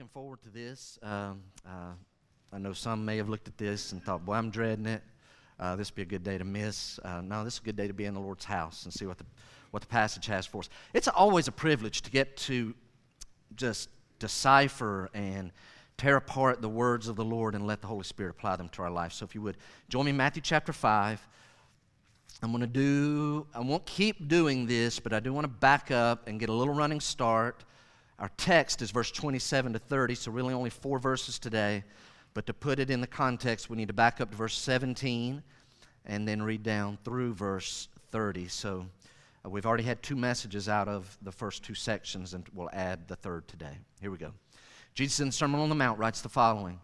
looking forward to this. Um, uh, I know some may have looked at this and thought, boy, I'm dreading it. Uh, this would be a good day to miss. Uh, no, this is a good day to be in the Lord's house and see what the, what the passage has for us. It's always a privilege to get to just decipher and tear apart the words of the Lord and let the Holy Spirit apply them to our life. So if you would, join me in Matthew chapter 5. I'm going to do, I won't keep doing this, but I do want to back up and get a little running start our text is verse 27 to 30, so really only four verses today. But to put it in the context, we need to back up to verse 17 and then read down through verse 30. So uh, we've already had two messages out of the first two sections, and we'll add the third today. Here we go. Jesus in the Sermon on the Mount writes the following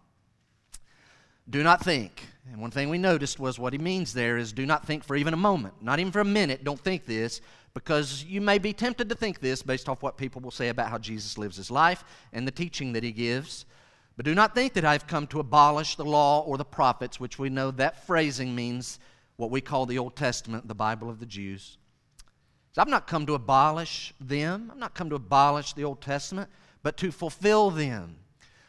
Do not think. And one thing we noticed was what he means there is do not think for even a moment, not even for a minute. Don't think this because you may be tempted to think this based off what people will say about how Jesus lives his life and the teaching that he gives. But do not think that I've come to abolish the law or the prophets, which we know that phrasing means what we call the Old Testament, the Bible of the Jews. So I've not come to abolish them, I've not come to abolish the Old Testament, but to fulfill them.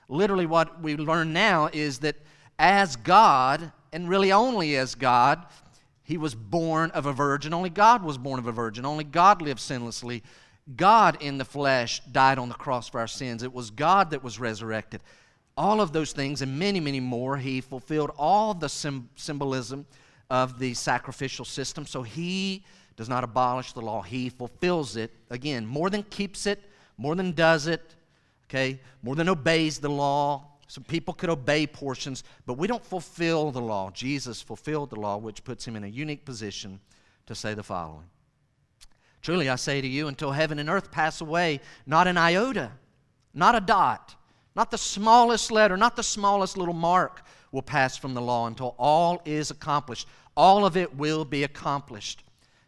Literally, what we learn now is that as God, and really only as God, he was born of a virgin. Only God was born of a virgin. Only God lived sinlessly. God in the flesh died on the cross for our sins. It was God that was resurrected. All of those things and many, many more, he fulfilled all the symbolism of the sacrificial system. So he does not abolish the law, he fulfills it. Again, more than keeps it, more than does it, okay, more than obeys the law, some people could obey portions, but we don't fulfill the law. Jesus fulfilled the law, which puts him in a unique position to say the following Truly I say to you, until heaven and earth pass away, not an iota, not a dot, not the smallest letter, not the smallest little mark will pass from the law until all is accomplished. All of it will be accomplished.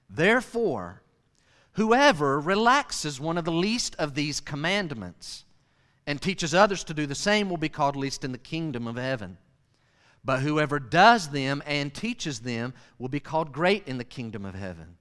Therefore, whoever relaxes one of the least of these commandments, and teaches others to do the same will be called least in the kingdom of heaven. But whoever does them and teaches them will be called great in the kingdom of heaven.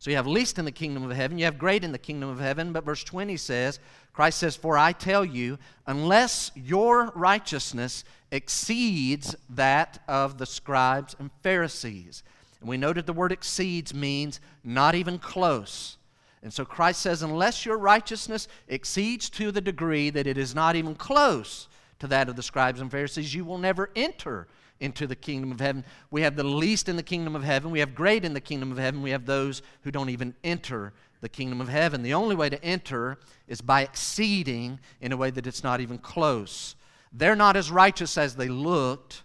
So you have least in the kingdom of heaven, you have great in the kingdom of heaven. But verse 20 says, Christ says, For I tell you, unless your righteousness exceeds that of the scribes and Pharisees. And we noted the word exceeds means not even close. And so Christ says, unless your righteousness exceeds to the degree that it is not even close to that of the scribes and Pharisees, you will never enter into the kingdom of heaven. We have the least in the kingdom of heaven. We have great in the kingdom of heaven. We have those who don't even enter the kingdom of heaven. The only way to enter is by exceeding in a way that it's not even close. They're not as righteous as they looked.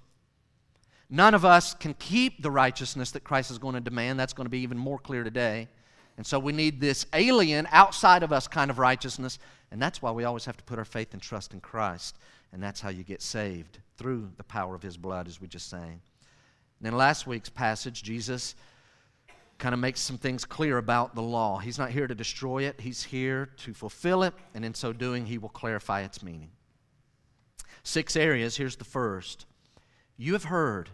None of us can keep the righteousness that Christ is going to demand. That's going to be even more clear today. And so we need this alien, outside of us kind of righteousness. And that's why we always have to put our faith and trust in Christ. And that's how you get saved through the power of his blood, as we just sang. And in last week's passage, Jesus kind of makes some things clear about the law. He's not here to destroy it, he's here to fulfill it. And in so doing, he will clarify its meaning. Six areas. Here's the first. You have heard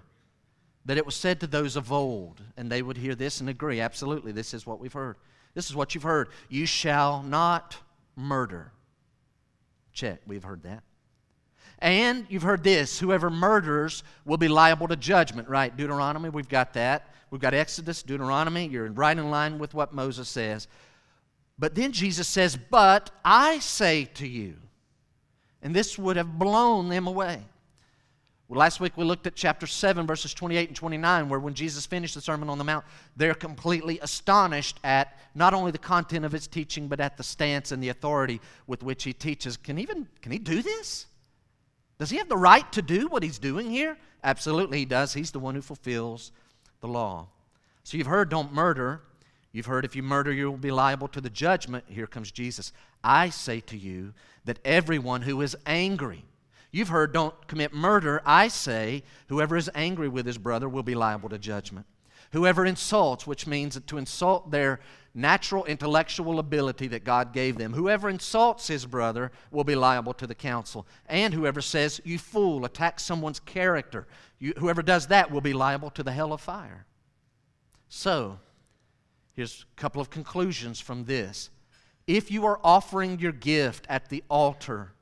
that it was said to those of old, and they would hear this and agree. Absolutely, this is what we've heard. This is what you've heard. You shall not murder. Check, we've heard that. And you've heard this whoever murders will be liable to judgment, right? Deuteronomy, we've got that. We've got Exodus, Deuteronomy. You're right in line with what Moses says. But then Jesus says, But I say to you, and this would have blown them away. Well, last week we looked at chapter 7, verses 28 and 29, where when Jesus finished the Sermon on the Mount, they're completely astonished at not only the content of his teaching, but at the stance and the authority with which he teaches. Can, even, can he do this? Does he have the right to do what he's doing here? Absolutely, he does. He's the one who fulfills the law. So you've heard, don't murder. You've heard if you murder, you will be liable to the judgment. Here comes Jesus. I say to you that everyone who is angry, You've heard, don't commit murder. I say, whoever is angry with his brother will be liable to judgment. Whoever insults, which means to insult their natural intellectual ability that God gave them, whoever insults his brother will be liable to the council. And whoever says, you fool, attacks someone's character, you, whoever does that will be liable to the hell of fire. So, here's a couple of conclusions from this. If you are offering your gift at the altar,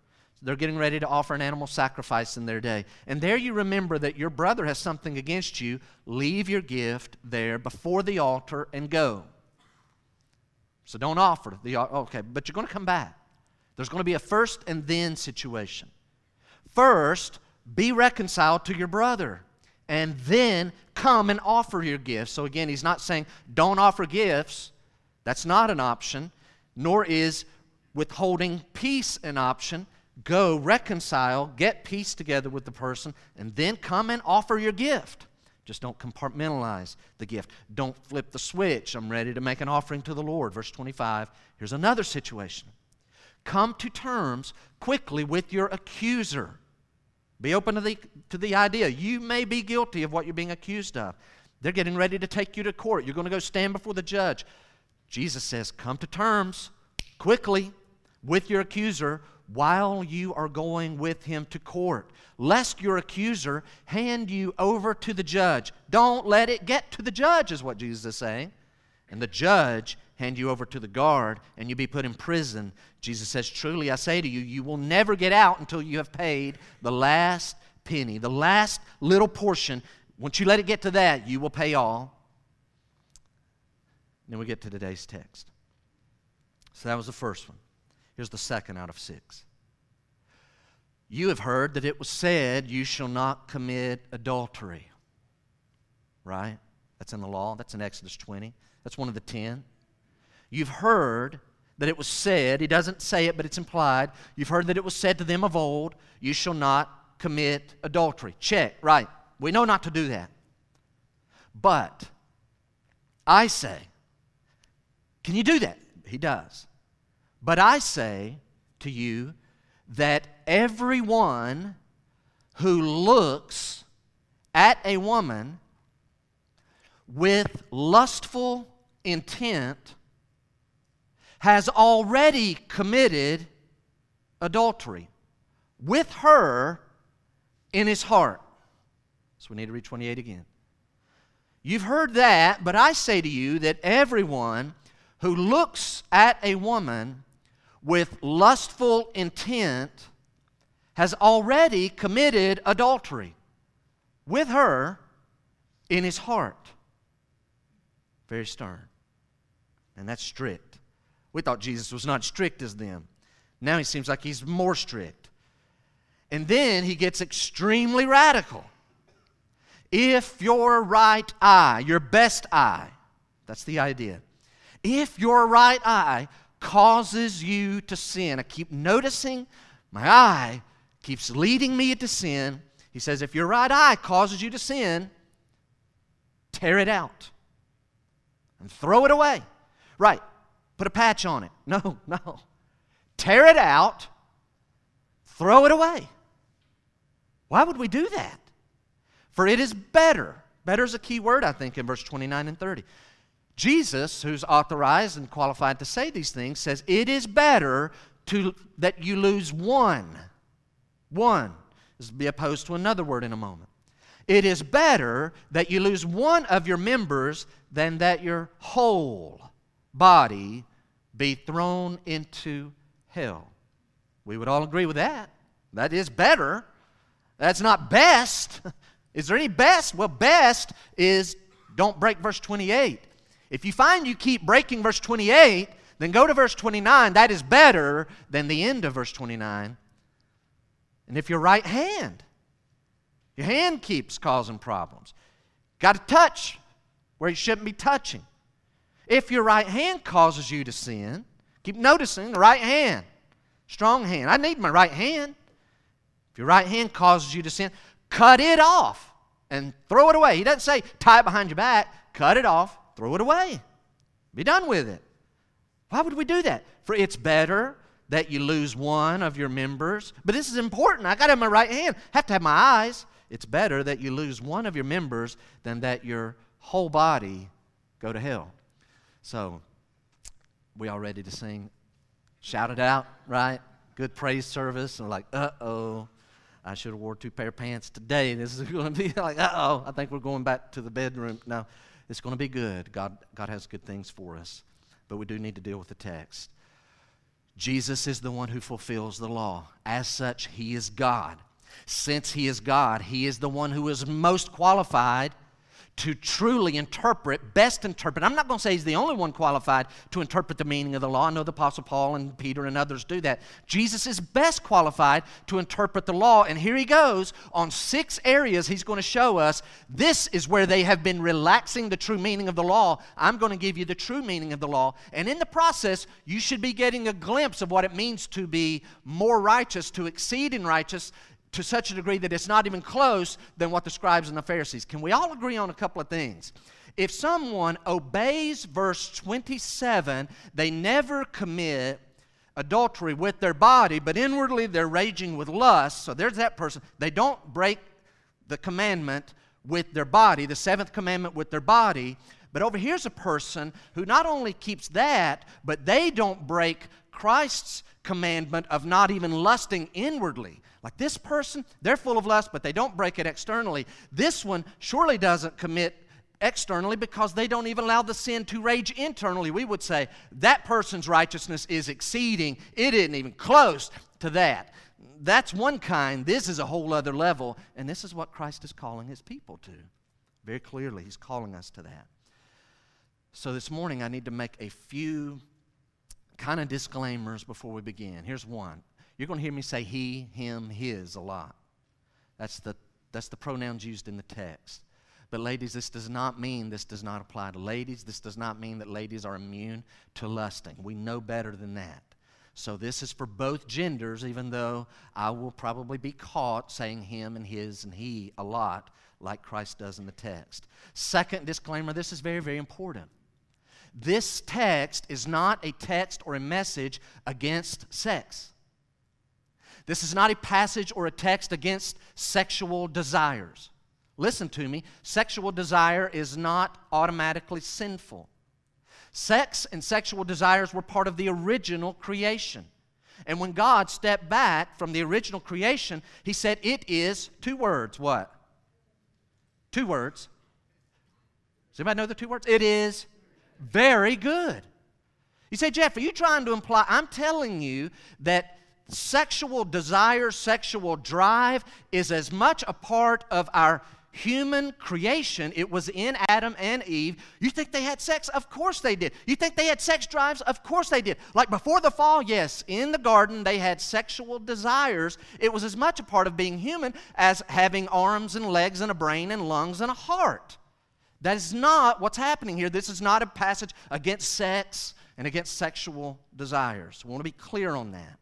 They're getting ready to offer an animal sacrifice in their day. And there you remember that your brother has something against you. Leave your gift there before the altar and go. So don't offer the okay, but you're going to come back. There's going to be a first and then situation. First, be reconciled to your brother and then come and offer your gifts. So again, he's not saying don't offer gifts. That's not an option, nor is withholding peace an option go reconcile, get peace together with the person, and then come and offer your gift. Just don't compartmentalize the gift. Don't flip the switch. I'm ready to make an offering to the Lord. Verse 25. Here's another situation. Come to terms quickly with your accuser. Be open to the, to the idea. You may be guilty of what you're being accused of. They're getting ready to take you to court. You're going to go stand before the judge. Jesus says, Come to terms quickly with your accuser while you are going with him to court, lest your accuser hand you over to the judge. Don't let it get to the judge, is what Jesus is saying. And the judge hand you over to the guard and you be put in prison. Jesus says, Truly I say to you, you will never get out until you have paid the last penny, the last little portion. Once you let it get to that, you will pay all. then we get to today's text. So that was the first one. Here's the second out of six. You have heard that it was said, You shall not commit adultery. Right? That's in the law. That's in Exodus 20. That's one of the ten. You've heard that it was said, he doesn't say it, but it's implied. You've heard that it was said to them of old, You shall not commit adultery. Check, right. We know not to do that. But I say, Can you do that? He does. But I say to you that everyone who looks at a woman with lustful intent has already committed adultery with her in his heart. So we need to read 28 again. You've heard that, but I say to you that everyone who looks at a woman with lustful intent has already committed adultery with her in his heart. Very stern. And that's strict. We thought Jesus was not strict as them. Now he seems like he's more strict. And then he gets extremely radical. If your right eye, your best eye, that's the idea, if your right eye causes you to sin. I keep noticing my eye keeps leading me to sin. He says, if your right eye causes you to sin, tear it out and throw it away. Right, put a patch on it. No, no. Tear it out, throw it away. Why would we do that? For it is better. Better is a key word, I think, in verse 29 and 30. Jesus, who's authorized and qualified to say these things, says it is better to, that you lose one. One. This will be opposed to another word in a moment. It is better that you lose one of your members than that your whole body be thrown into hell. We would all agree with that. That is better. That's not best. Is there any best? Well, best is don't break verse 28. If you find you keep breaking verse 28, then go to verse 29. That is better than the end of verse 29. And if your right hand, your hand keeps causing problems, got to touch where you shouldn't be touching. If your right hand causes you to sin, keep noticing the right hand, strong hand. I need my right hand. If your right hand causes you to sin, cut it off and throw it away. He doesn't say tie it behind your back, cut it off Throw it away. Be done with it. Why would we do that? For it's better that you lose one of your members. But this is important. I got it in my right hand. I have to have my eyes. It's better that you lose one of your members than that your whole body go to hell. So, we all ready to sing? Shout it out, right? Good praise service. And like, uh oh, I should have wore two pair of pants today. This is going to be like, uh oh, I think we're going back to the bedroom. No, it's going to be good. God, God has good things for us. But we do need to deal with the text. Jesus is the one who fulfills the law. As such, He is God. Since He is God, He is the one who is most qualified to truly interpret, best interpret. I'm not going to say he's the only one qualified to interpret the meaning of the law. I know the Apostle Paul and Peter and others do that. Jesus is best qualified to interpret the law. And here he goes on six areas he's going to show us. This is where they have been relaxing the true meaning of the law. I'm going to give you the true meaning of the law. And in the process, you should be getting a glimpse of what it means to be more righteous, to exceed in righteous, to such a degree that it's not even close than what the scribes and the Pharisees. Can we all agree on a couple of things? If someone obeys verse 27, they never commit adultery with their body, but inwardly they're raging with lust. So there's that person. They don't break the commandment with their body, the seventh commandment with their body. But over here's a person who not only keeps that, but they don't break Christ's commandment of not even lusting inwardly. Like this person, they're full of lust, but they don't break it externally. This one surely doesn't commit externally because they don't even allow the sin to rage internally. We would say that person's righteousness is exceeding, it isn't even close to that. That's one kind. This is a whole other level, and this is what Christ is calling his people to. Very clearly, he's calling us to that. So this morning, I need to make a few kind of disclaimers before we begin. Here's one you're going to hear me say he, him, his a lot. That's the, that's the pronouns used in the text. But, ladies, this does not mean this does not apply to ladies. This does not mean that ladies are immune to lusting. We know better than that. So, this is for both genders, even though I will probably be caught saying him and his and he a lot, like Christ does in the text. Second disclaimer this is very, very important. This text is not a text or a message against sex. This is not a passage or a text against sexual desires. Listen to me sexual desire is not automatically sinful. Sex and sexual desires were part of the original creation. And when God stepped back from the original creation, He said, It is two words. What? Two words. Does anybody know the two words? It is very good. You say, Jeff, are you trying to imply? I'm telling you that sexual desire, sexual drive is as much a part of our human creation. It was in Adam and Eve. You think they had sex? Of course they did. You think they had sex drives? Of course they did. Like before the fall, yes, in the garden they had sexual desires. It was as much a part of being human as having arms and legs and a brain and lungs and a heart. That is not what's happening here. This is not a passage against sex and against sexual desires. We want to be clear on that.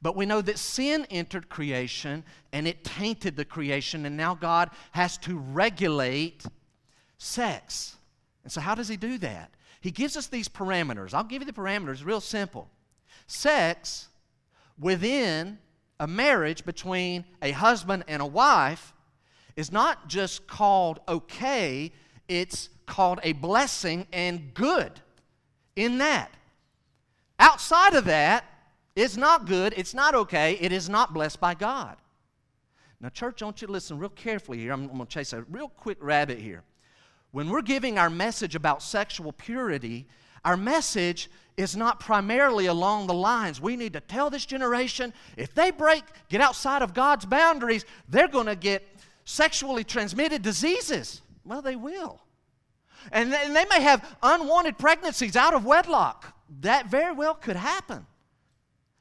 But we know that sin entered creation and it tainted the creation, and now God has to regulate sex. And so, how does He do that? He gives us these parameters. I'll give you the parameters, real simple. Sex within a marriage between a husband and a wife is not just called okay, it's called a blessing and good in that. Outside of that, it's not good, it's not okay, it is not blessed by God. Now, church, I want you to listen real carefully here. I'm, I'm going to chase a real quick rabbit here. When we're giving our message about sexual purity, our message is not primarily along the lines we need to tell this generation if they break, get outside of God's boundaries, they're going to get sexually transmitted diseases. Well, they will. And and they may have unwanted pregnancies out of wedlock. That very well could happen.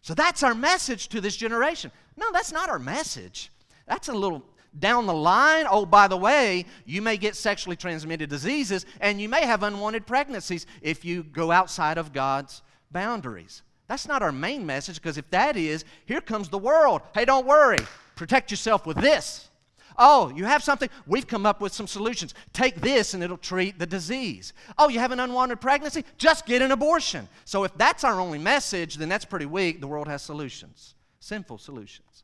So that's our message to this generation. No, that's not our message. That's a little down the line. Oh, by the way, you may get sexually transmitted diseases and you may have unwanted pregnancies if you go outside of God's boundaries. That's not our main message because if that is, here comes the world. Hey, don't worry. Protect yourself with this. Oh, you have something? We've come up with some solutions. Take this and it'll treat the disease. Oh, you have an unwanted pregnancy? Just get an abortion. So if that's our only message, then that's pretty weak. The world has solutions, sinful solutions.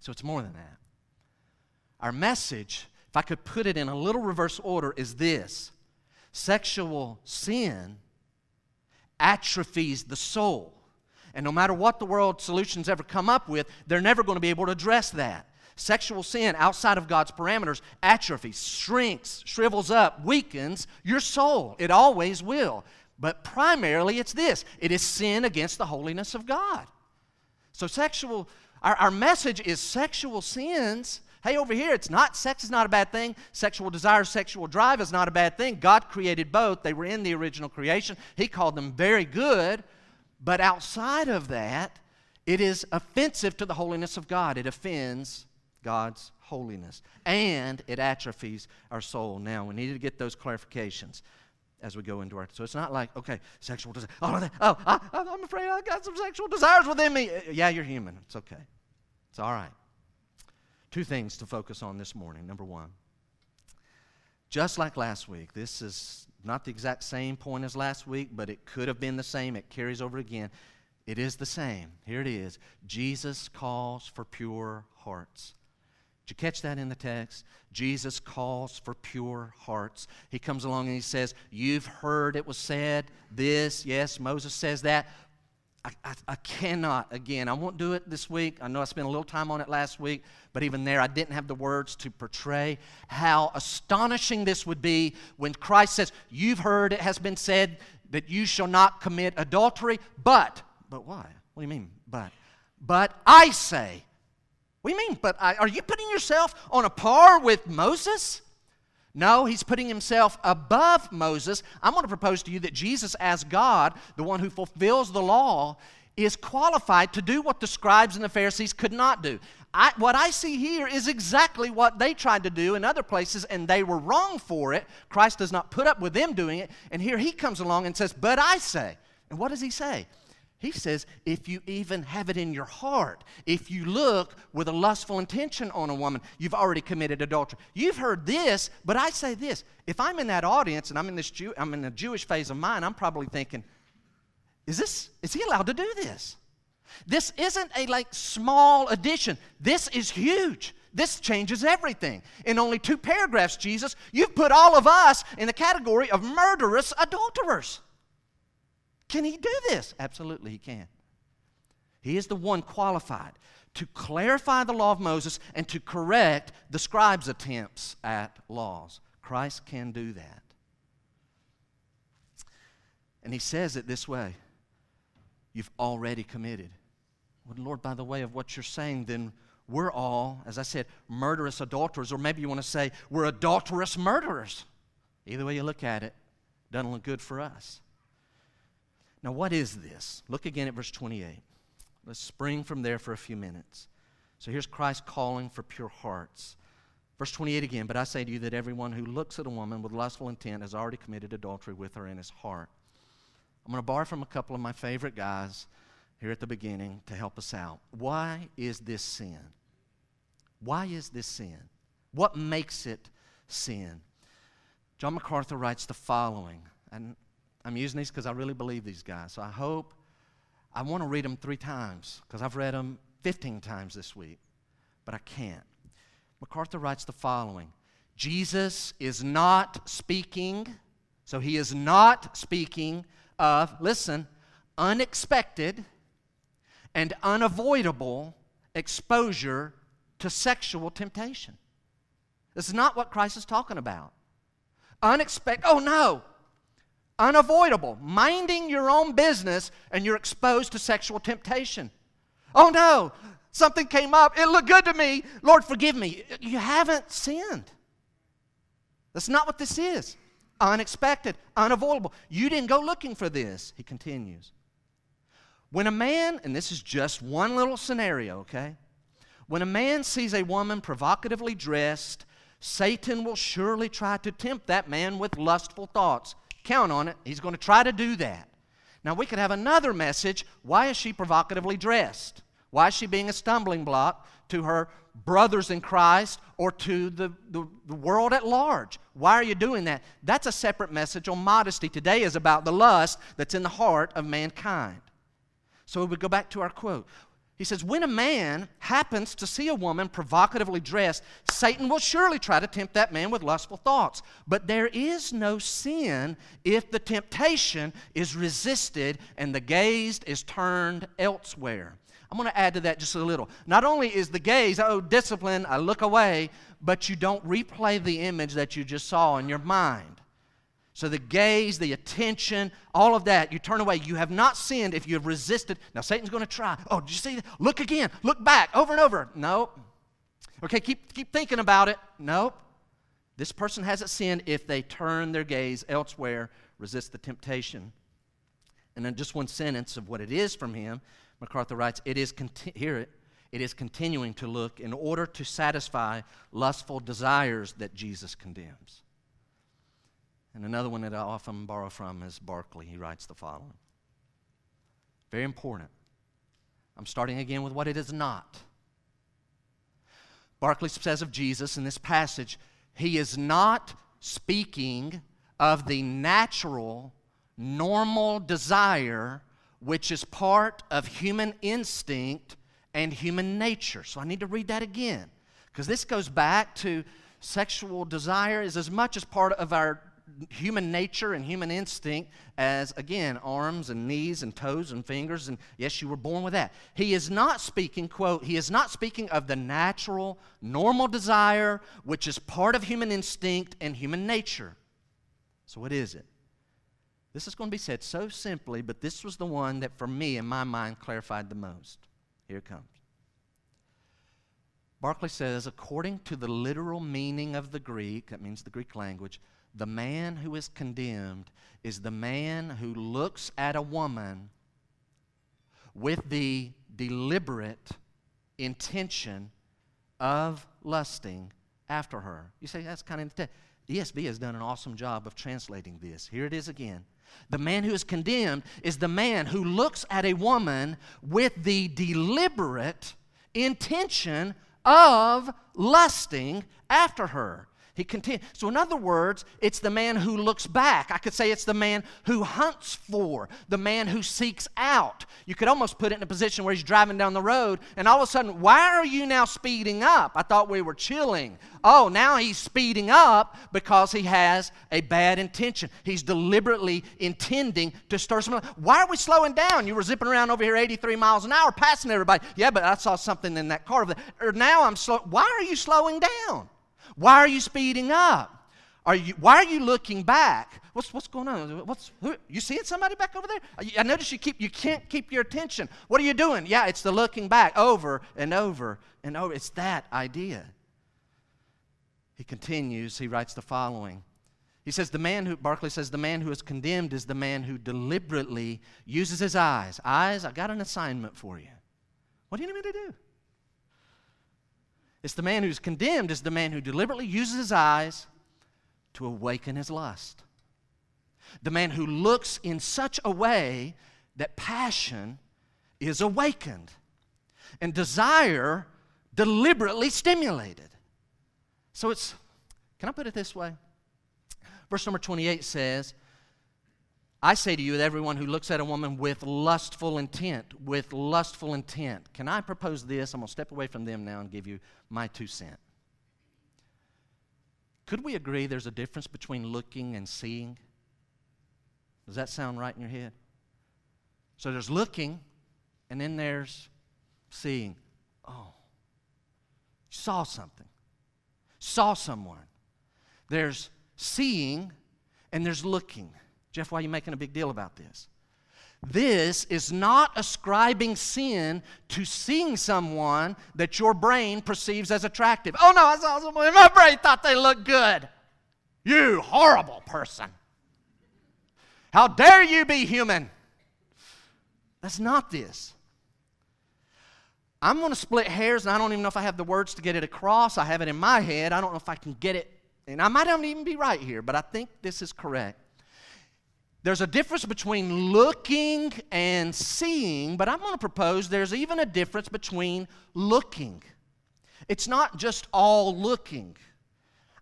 So it's more than that. Our message, if I could put it in a little reverse order, is this sexual sin atrophies the soul. And no matter what the world solutions ever come up with, they're never going to be able to address that. Sexual sin outside of God's parameters atrophies, shrinks, shrivels up, weakens your soul. It always will. But primarily, it's this it is sin against the holiness of God. So, sexual, our, our message is sexual sins. Hey, over here, it's not, sex is not a bad thing. Sexual desire, sexual drive is not a bad thing. God created both. They were in the original creation. He called them very good. But outside of that, it is offensive to the holiness of God. It offends God's holiness. And it atrophies our soul. Now, we need to get those clarifications as we go into our. So it's not like, okay, sexual desire. Oh, oh I, I'm afraid I got some sexual desires within me. Uh, yeah, you're human. It's okay. It's all right. Two things to focus on this morning. Number one, just like last week, this is not the exact same point as last week, but it could have been the same. It carries over again. It is the same. Here it is Jesus calls for pure hearts. Did you catch that in the text? Jesus calls for pure hearts. He comes along and he says, You've heard it was said this. Yes, Moses says that. I, I, I, cannot, again, I won't do it this week. I know I spent a little time on it last week, but even there, I didn't have the words to portray how astonishing this would be when Christ says, You've heard it has been said that you shall not commit adultery, but, but why? What do you mean, but? But I say, what do you mean? But I, are you putting yourself on a par with Moses? No, he's putting himself above Moses. I'm going to propose to you that Jesus, as God, the one who fulfills the law, is qualified to do what the scribes and the Pharisees could not do. I, what I see here is exactly what they tried to do in other places, and they were wrong for it. Christ does not put up with them doing it. And here he comes along and says, But I say. And what does he say? He says, if you even have it in your heart, if you look with a lustful intention on a woman, you've already committed adultery. You've heard this, but I say this. If I'm in that audience and I'm in this Jew, I'm in the Jewish phase of mine, I'm probably thinking, is this, is he allowed to do this? This isn't a like small addition. This is huge. This changes everything. In only two paragraphs, Jesus, you've put all of us in the category of murderous adulterers. Can he do this? Absolutely, he can. He is the one qualified to clarify the law of Moses and to correct the scribes' attempts at laws. Christ can do that. And he says it this way You've already committed. Well, Lord, by the way of what you're saying, then we're all, as I said, murderous adulterers, or maybe you want to say we're adulterous murderers. Either way you look at it, doesn't look good for us. Now, what is this? Look again at verse 28. Let's spring from there for a few minutes. So here's Christ calling for pure hearts. Verse 28 again, but I say to you that everyone who looks at a woman with lustful intent has already committed adultery with her in his heart. I'm going to borrow from a couple of my favorite guys here at the beginning to help us out. Why is this sin? Why is this sin? What makes it sin? John MacArthur writes the following, and I'm using these because I really believe these guys. So I hope, I want to read them three times because I've read them 15 times this week, but I can't. MacArthur writes the following Jesus is not speaking, so he is not speaking of, listen, unexpected and unavoidable exposure to sexual temptation. This is not what Christ is talking about. Unexpected, oh no, unavoidable. Minding your own business and you're exposed to sexual temptation. Oh no, something came up. It looked good to me. Lord, forgive me. You haven't sinned. That's not what this is. Unexpected, unavoidable. You didn't go looking for this. He continues. When a man, and this is just one little scenario, okay? When a man sees a woman provocatively dressed, Satan will surely try to tempt that man with lustful thoughts. Count on it. He's going to try to do that. Now, we could have another message. Why is she provocatively dressed? Why is she being a stumbling block to her brothers in Christ or to the, the, the, world at large? Why are you doing that? That's a separate message on modesty. Today is about the lust that's in the heart of mankind. So we go back to our quote. He says, When a man happens to see a woman provocatively dressed, Satan will surely try to tempt that man with lustful thoughts. But there is no sin if the temptation is resisted and the gaze is turned elsewhere. I'm going to add to that just a little. Not only is the gaze, oh, discipline, I look away, but you don't replay the image that you just saw in your mind. So the gaze, the attention, all of that, you turn away. You have not sinned if you have resisted. Now Satan's going to try. Oh, did you see that? Look again. Look back over and over. Nope. Okay, keep, keep thinking about it. Nope. This person hasn't sinned if they turn their gaze elsewhere, resist the temptation. And then just one sentence of what it is from him. MacArthur writes, it is, conti- hear it, it is continuing to look in order to satisfy lustful desires that Jesus condemns. And another one that I often borrow from is Barclay. He writes the following Very important. I'm starting again with what it is not. Barclay says of Jesus in this passage, he is not speaking of the natural, normal desire which is part of human instinct and human nature. So I need to read that again because this goes back to sexual desire is as much as part of our human nature and human instinct as, again, arms and knees and toes and fingers. And yes, you were born with that. He is not speaking, quote, he is not speaking of the natural, normal desire, which is part of human instinct and human nature. So, what is it? This is going to be said so simply, but this was the one that, for me, in my mind, clarified the most. Here it comes. Barclay says, according to the literal meaning of the Greek, that means the Greek language, the man who is condemned is the man who looks at a woman with the deliberate intention of lusting after her. You say that's kind of the ESV has done an awesome job of translating this. Here it is again. The man who is condemned is the man who looks at a woman with the deliberate intention of lusting after her. He continues. So, in other words, it's the man who looks back. I could say it's the man who hunts for, the man who seeks out. You could almost put it in a position where he's driving down the road, and all of a sudden, why are you now speeding up? I thought we were chilling. Oh, now he's speeding up because he has a bad intention. He's deliberately intending to stir something. Why are we slowing down? You were zipping around over here 83 miles an hour, passing everybody. Yeah, but I saw something in that car. Or er, now I'm slow. Why are you slowing down? Why are you speeding up? Are you, why are you looking back? What's, what's going on? What's, who, you seeing somebody back over there? I notice you, keep, you can't keep your attention. What are you doing? Yeah, it's the looking back over and over and over. It's that idea. He continues, he writes the following. He says, the man who, Barclay says, the man who is condemned is the man who deliberately uses his eyes. Eyes, I got an assignment for you. What do you need me to do? It's the man who's condemned, is the man who deliberately uses his eyes to awaken his lust. The man who looks in such a way that passion is awakened and desire deliberately stimulated. So it's, can I put it this way? Verse number 28 says, I say to you that everyone who looks at a woman with lustful intent, with lustful intent. Can I propose this? I'm going to step away from them now and give you my two cents. Could we agree there's a difference between looking and seeing? Does that sound right in your head? So there's looking, and then there's seeing. Oh, saw something, saw someone. There's seeing, and there's looking. Jeff, why are you making a big deal about this? This is not ascribing sin to seeing someone that your brain perceives as attractive. Oh no, I saw someone, my brain thought they looked good. You horrible person. How dare you be human? That's not this. I'm going to split hairs, and I don't even know if I have the words to get it across. I have it in my head. I don't know if I can get it, and I might not even be right here, but I think this is correct. There's a difference between looking and seeing, but I'm going to propose there's even a difference between looking. It's not just all looking.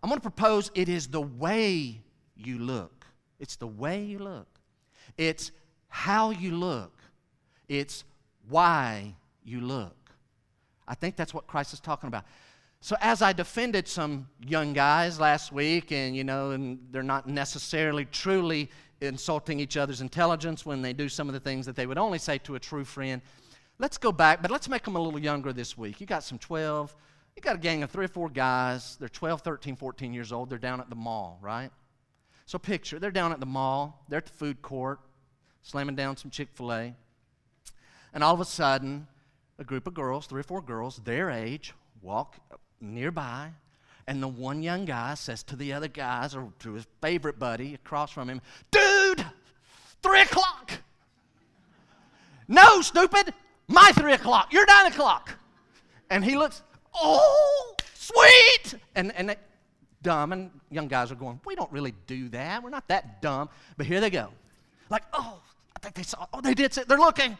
I'm going to propose it is the way you look. It's the way you look. It's how you look. It's why you look. I think that's what Christ is talking about. So as I defended some young guys last week, and you know, and they're not necessarily truly insulting each other's intelligence when they do some of the things that they would only say to a true friend. Let's go back, but let's make them a little younger this week. You got some 12, you got a gang of three or four guys. They're 12, 13, 14 years old. They're down at the mall, right? So picture, they're down at the mall, they're at the food court, slamming down some Chick fil A. And all of a sudden, a group of girls, three or four girls, their age, walk nearby. And the one young guy says to the other guys, or to his favorite buddy across from him, Dude, three o'clock. No, stupid, my three o'clock, you're nine o'clock. And he looks, Oh, sweet. And, and dumb, and young guys are going, We don't really do that. We're not that dumb. But here they go. Like, Oh, I think they saw, oh, they did, say, they're looking.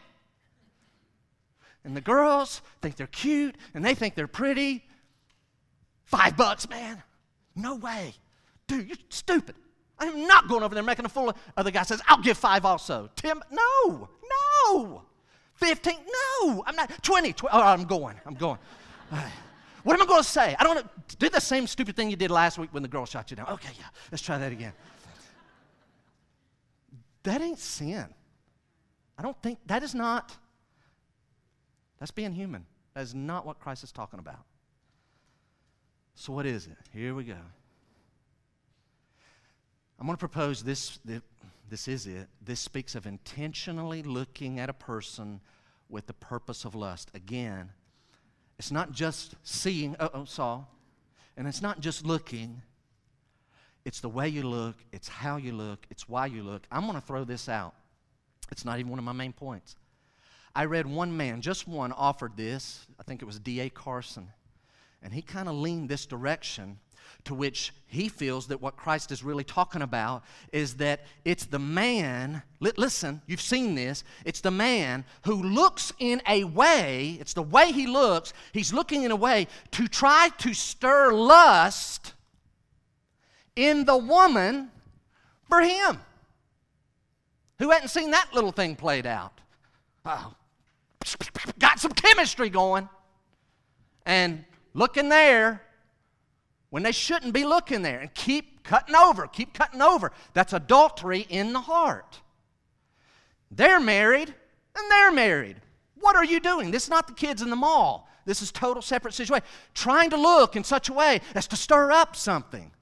And the girls think they're cute and they think they're pretty. Five bucks, man. No way. Dude, you're stupid. I'm not going over there making a fool of. Other guy says, I'll give five also. Tim, no, no. 15, no. I'm not. 20, 20 oh, I'm going. I'm going. What am I going to say? I don't. Do the same stupid thing you did last week when the girl shot you down. Okay, yeah, let's try that again. That ain't sin. I don't think, that is not that's being human. That is not what Christ is talking about. So, what is it? Here we go. I'm going to propose this. This is it. This speaks of intentionally looking at a person with the purpose of lust. Again, it's not just seeing, oh, oh, saw, and it's not just looking. It's the way you look, it's how you look, it's why you look. I'm going to throw this out. It's not even one of my main points. I read one man, just one, offered this. I think it was D.A. Carson. And he kind of leaned this direction to which he feels that what Christ is really talking about is that it's the man, listen, you've seen this, it's the man who looks in a way, it's the way he looks, he's looking in a way to try to stir lust in the woman for him. Who hadn't seen that little thing played out? Oh, got some chemistry going. And looking there when they shouldn't be looking there and keep cutting over, keep cutting over. That's adultery in the heart. They're married and they're married. What are you doing? This is not the kids in the mall. This is total separate situation. Trying to look in such a way as to stir up something.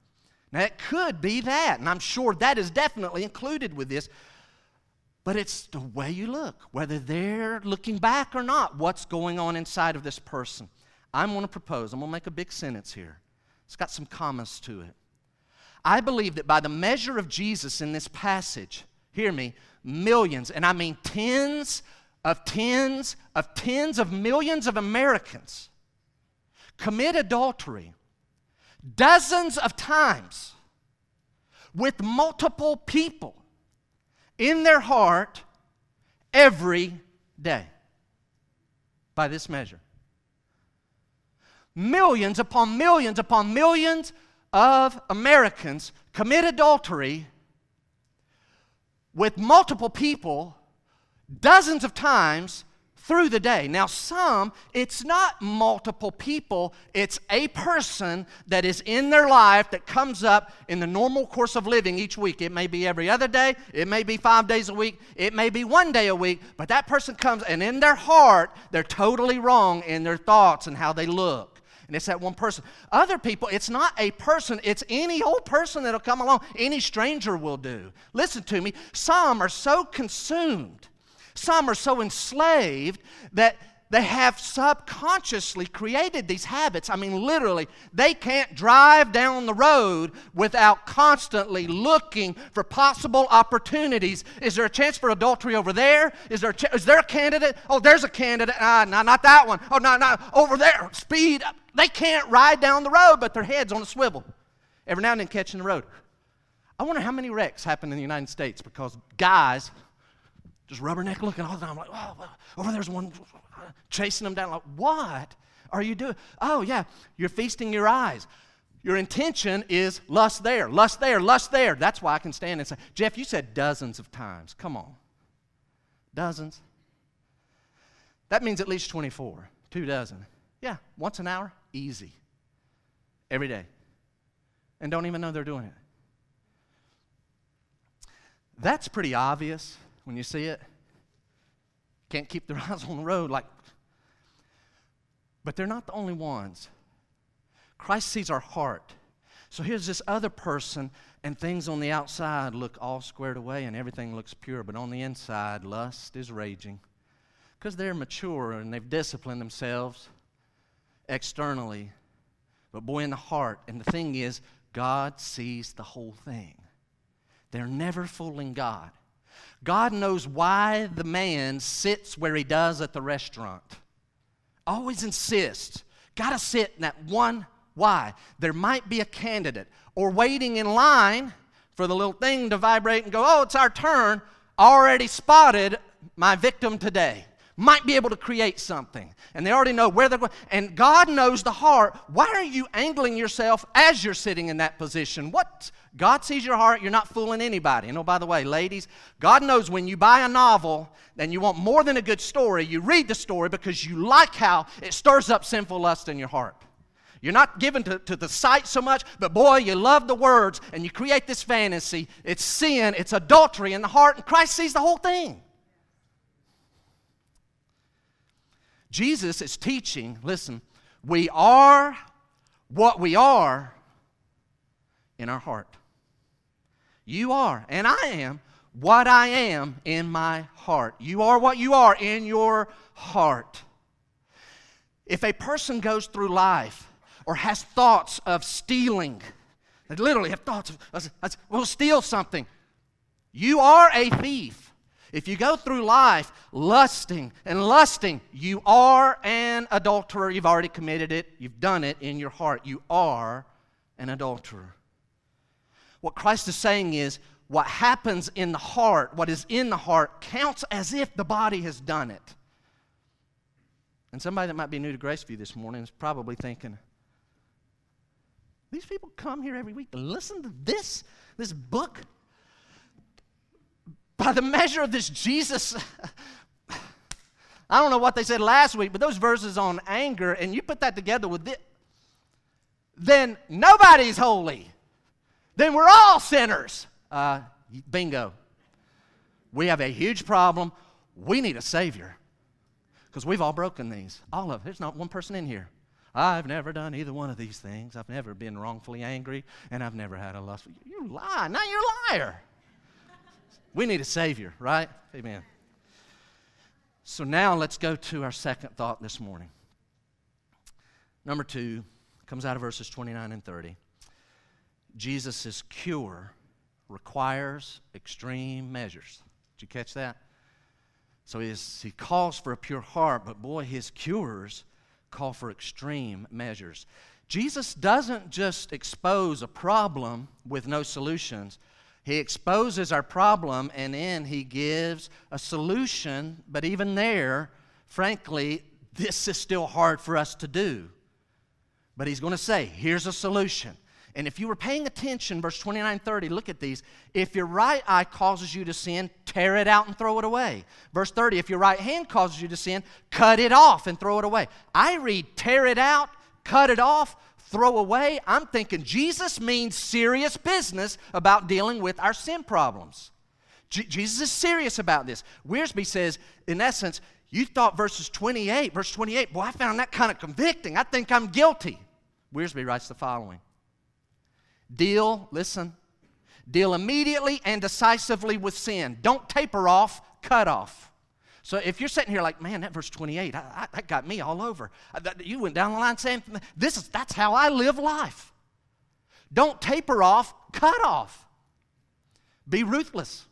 Now it could be that, and I'm sure that is definitely included with this. But it's the way you look, whether they're looking back or not, what's going on inside of this person. I'm going to propose, I'm going to make a big sentence here. It's got some commas to it. I believe that by the measure of Jesus in this passage, hear me, millions, and I mean tens of tens of tens of millions of Americans commit adultery dozens of times with multiple people in their heart every day by this measure. Millions upon millions upon millions of Americans commit adultery with multiple people dozens of times through the day. Now, some, it's not multiple people, it's a person that is in their life that comes up in the normal course of living each week. It may be every other day, it may be five days a week, it may be one day a week, but that person comes and in their heart, they're totally wrong in their thoughts and how they look. And it's that one person. Other people, it's not a person, it's any old person that'll come along. Any stranger will do. Listen to me. Some are so consumed some are so enslaved that they have subconsciously created these habits. I mean, literally, they can't drive down the road without constantly looking for possible opportunities. Is there a chance for adultery over there? Is there a, ch- is there a candidate? Oh, there's a candidate. Ah, no, not that one. Oh, no, no, over there. Speed. They can't ride down the road, but their head's on a swivel. Every now and then catching the road. I wonder how many wrecks happen in the United States because guys just rubberneck looking all the time. like, oh, over there's one chasing them down. Like, what are you doing? Oh, yeah, you're feasting your eyes. Your intention is lust there, lust there, lust there. That's why I can stand and say, Jeff, you said dozens of times. Come on. Dozens. That means at least 24, two dozen. Yeah, once an hour, easy. Every day. And don't even know they're doing it. That's pretty obvious when you see it. Can't keep their eyes on the road like. But they're not the only ones. Christ sees our heart. So here's this other person, and things on the outside look all squared away and everything looks pure, but on the inside, lust is raging. Because they're mature and they've disciplined themselves externally. But boy, in the heart, and the thing is, God sees the whole thing. They're never fooling God. God knows why the man sits where he does at the restaurant. Always insists. Gotta sit in that one why? There might be a candidate or waiting in line for the little thing to vibrate and go, oh, it's our turn. Already spotted my victim today. Might be able to create something. And they already know where they're going. And God knows the heart. Why are you angling yourself as you're sitting in that position? What? God sees your heart. You're not fooling anybody. And oh, by the way, ladies, God knows when you buy a novel and you want more than a good story, you read the story because you like how it stirs up sinful lust in your heart. You're not given to, to the sight so much, but boy, you love the words and you create this fantasy. It's sin, it's adultery in the heart, and Christ sees the whole thing. Jesus is teaching, listen, we are what we are in our heart. You are, and I am, what I am in my heart. You are what you are in your heart. If a person goes through life or has thoughts of stealing. They literally have thoughts of, we'll steal something. You are a thief. If you go through life lusting and lusting, you are an adulterer. You've already committed it, you've done it in your heart. You are an adulterer. What Christ is saying is, what happens in the heart, what is in the heart, counts as if the body has done it. And somebody that might be new to Graceview this morning is probably thinking, these people come here every week to listen to this, this book. By the measure of this Jesus, I don't know what they said last week, but those verses on anger, and you put that together with it, then nobody's holy. Then we're all sinners. Uh, bingo. We have a huge problem. We need a Savior because we've all broken these. All of There's not one person in here I've never done either one of these things. I've never been wrongfully angry, and I've never had a lust. You lie. Now you're a liar. We need a Savior, right? Amen. So now let's go to our second thought this morning. Number two comes out of verses 29 and 30. Jesus' cure requires extreme measures. Did you catch that? So he calls for a pure heart, but boy, his cures call for extreme measures. Jesus doesn't just expose a problem with no solutions. He exposes our problem and then he gives a solution, but even there, frankly, this is still hard for us to do. But he's going to say, here's a solution. And if you were paying attention, verse 29 30, look at these. If your right eye causes you to sin, tear it out and throw it away. Verse 30, if your right hand causes you to sin, cut it off and throw it away. I read tear it out, cut it off, throw away. I'm thinking Jesus means serious business about dealing with our sin problems. J- Jesus is serious about this. Wiersbe says, in essence, you thought verses 28, verse 28, boy, I found that kind of convicting. I think I'm guilty. Wiersbe writes the following Deal, listen, deal immediately and decisively with sin. Don't taper off, cut off. So if you're sitting here like, man, that verse 28, I, I, that got me all over. I, that, you went down the line saying, this is, that's how I live life. Don't taper off, cut off. Be ruthless.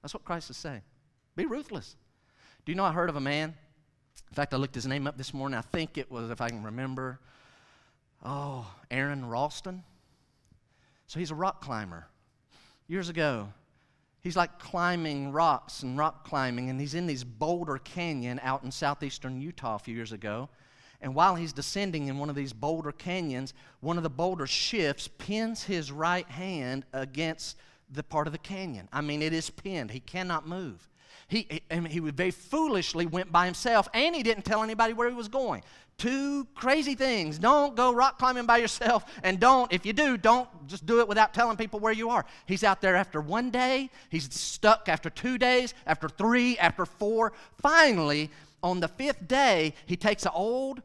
That's what Christ is saying. Be ruthless. Do you know I heard of a man? In fact, I looked his name up this morning. I think it was, if I can remember, oh, Aron Ralston. So he's a rock climber. Years ago, he's like climbing rocks and rock climbing, and he's in these Boulder Canyon out in southeastern Utah a few years ago. And while he's descending in one of these boulder canyons, one of the boulders shifts, pins his right hand against the part of the canyon. I mean, it is pinned. He cannot move. He, he, he very foolishly went by himself, and he didn't tell anybody where he was going. Two crazy things. Don't go rock climbing by yourself, and don't, if you do, don't just do it without telling people where you are. He's out there after one day, he's stuck after two days, after three, after four. Finally, on the fifth day, he takes an old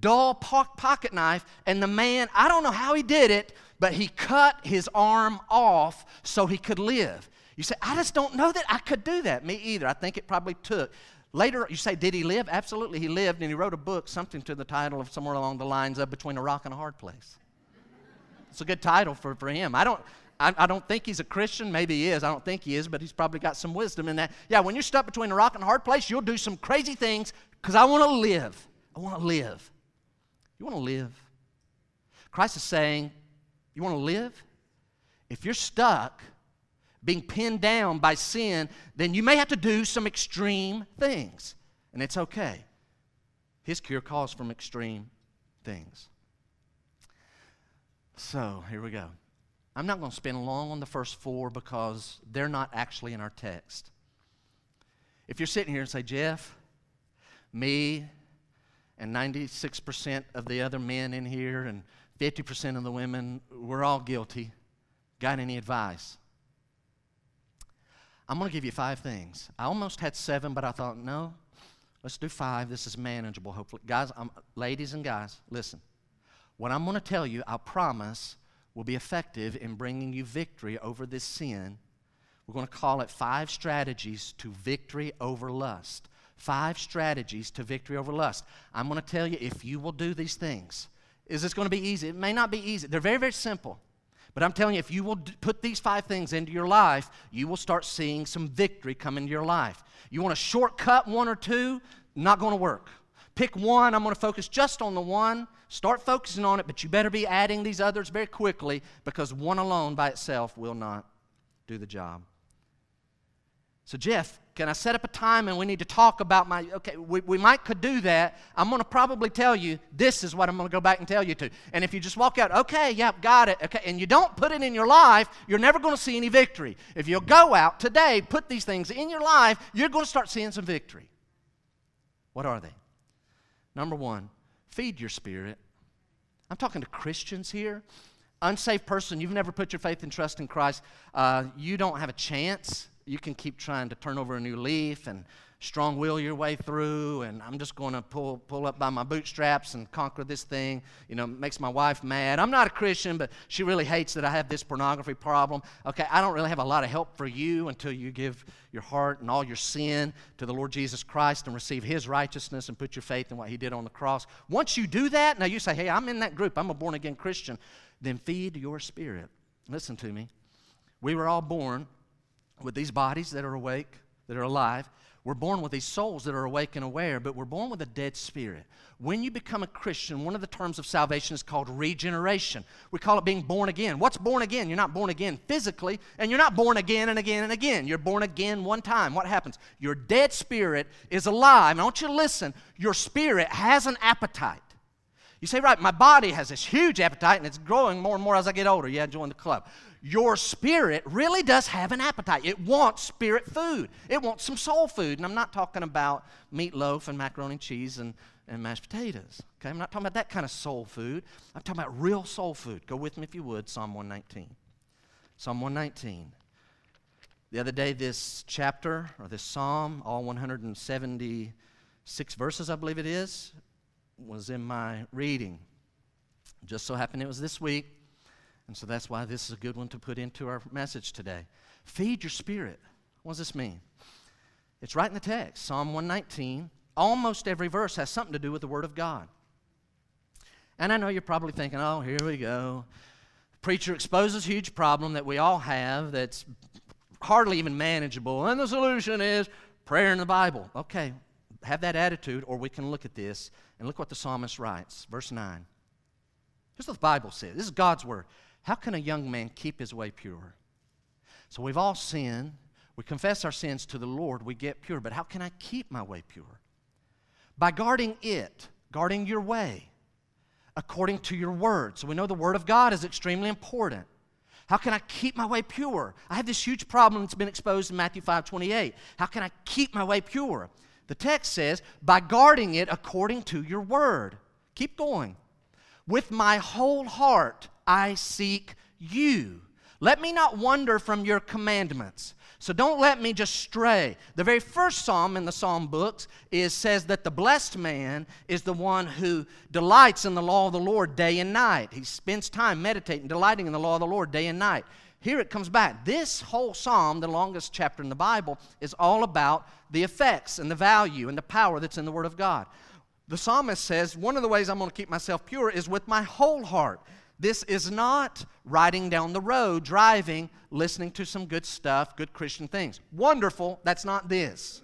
dull pocket knife, and the man, I don't know how he did it, but he cut his arm off so he could live. You say, I just don't know that I could do that. Me either. I think it probably took. Later, you say, did he live? Absolutely, he lived, and he wrote a book, something to the title of somewhere along the lines of Between a Rock and a Hard Place. It's a good title for, for him. I don't, I, I, don't think he's a Christian. Maybe he is. I don't think he is, but he's probably got some wisdom in that. Yeah, when you're stuck between a rock and a hard place, you'll do some crazy things because I want to live. I want to live. You want to live? Christ is saying, You want to live? If you're stuck being pinned down by sin, then you may have to do some extreme things. And it's okay. His cure calls from extreme things. So here we go. I'm not going to spend long on the first four because they're not actually in our text. If you're sitting here and say, Jeff, me and 96% of the other men in here and 50% of the women, we're all guilty. Got any advice? I'm going to give you five things. I almost had seven, but I thought, no, let's do five. This is manageable, hopefully. Guys, I'm, ladies and guys, listen. What I'm going to tell you, I promise, will be effective in bringing you victory over this sin. We're going to call it five strategies to victory over lust. Five strategies to victory over lust. I'm going to tell you if you will do these things. Is this going to be easy? It may not be easy. They're very, very simple. But I'm telling you, if you will put these five things into your life, you will start seeing some victory come into your life. You want to shortcut one or two? Not going to work. Pick one. I'm going to focus just on the one. Start focusing on it, but you better be adding these others very quickly because one alone by itself will not do the job. So, Jeff, can I set up a time and we need to talk about my. Okay, we, we might could do that. I'm going to probably tell you this is what I'm going to go back and tell you to. And if you just walk out, okay, yep, got it, okay, and you don't put it in your life, you're never going to see any victory. If you'll go out today, put these things in your life, you're going to start seeing some victory. What are they? Number one, feed your spirit. I'm talking to Christians here. Unsaved person, you've never put your faith and trust in Christ, uh, you don't have a chance. You can keep trying to turn over a new leaf and strong will your way through and i'm just going to pull, pull up by my bootstraps and conquer this thing. You know makes my wife mad. I'm not a christian but she really hates that i have this pornography problem. Okay i don't really have a lot of help for you until you give your heart and all your sin to the lord jesus christ and receive his righteousness and put your faith in what he did on the cross. Once you do that now you say hey i'm in that group. I'm a born again christian. Then feed your spirit. Listen to me. We were all born with these bodies that are awake that are alive we're born with these souls that are awake and aware, but we're born with a dead spirit. When you become a Christian, one of the terms of salvation is called regeneration. We call it being born again. What's born again? You're not born again physically, and you're not born again and again and again. You're born again one time. What happens? Your dead spirit is alive. I want you to listen. Your spirit has an appetite. You say, right, my body has this huge appetite and it's growing more and more as I get older. Yeah, join the club your spirit really does have an appetite. It wants spirit food, it wants some soul food. And I'm not talking about meatloaf and macaroni and cheese and, and mashed potatoes. Okay, I'm not talking about that kind of soul food. I'm talking about real soul food. Go with me if you would, Psalm 119. Psalm 119. The other day, this chapter or this psalm, all 176 verses, I believe it is, was in my reading. Just so happened it was this week. And so that's why this is a good one to put into our message today. Feed your spirit. What does this mean? It's right in the text, Psalm 119. Almost every verse has something to do with the Word of God. And I know you're probably thinking, oh, here we go. Preacher exposes a huge problem that we all have that's hardly even manageable. And the solution is prayer in the Bible. Okay, have that attitude, or we can look at this and look what the psalmist writes. Verse 9. Here's what the Bible says this is God's Word. How can a young man keep his way pure? So we've all sinned. We confess our sins to the Lord, we get pure. But how can I keep my way pure? By guarding it, guarding your way according to your word. So we know the word of God is extremely important. How can I keep my way pure? I have this huge problem that's been exposed in Matthew 5 28. How can I keep my way pure? The text says, by guarding it according to your word. Keep going. With my whole heart, I seek you. Let me not wander from your commandments. So don't let me just stray. The very first psalm in the psalm books is says that the blessed man is the one who delights in the law of the Lord day and night. He spends time meditating, delighting in the law of the Lord day and night. Here it comes back. This whole psalm, the longest chapter in the Bible, is all about the effects and the value and the power that's in the Word of God. The psalmist says, One of the ways I'm going to keep myself pure is with my whole heart. This is not riding down the road, driving, listening to some good stuff, good Christian things. Wonderful, that's not this.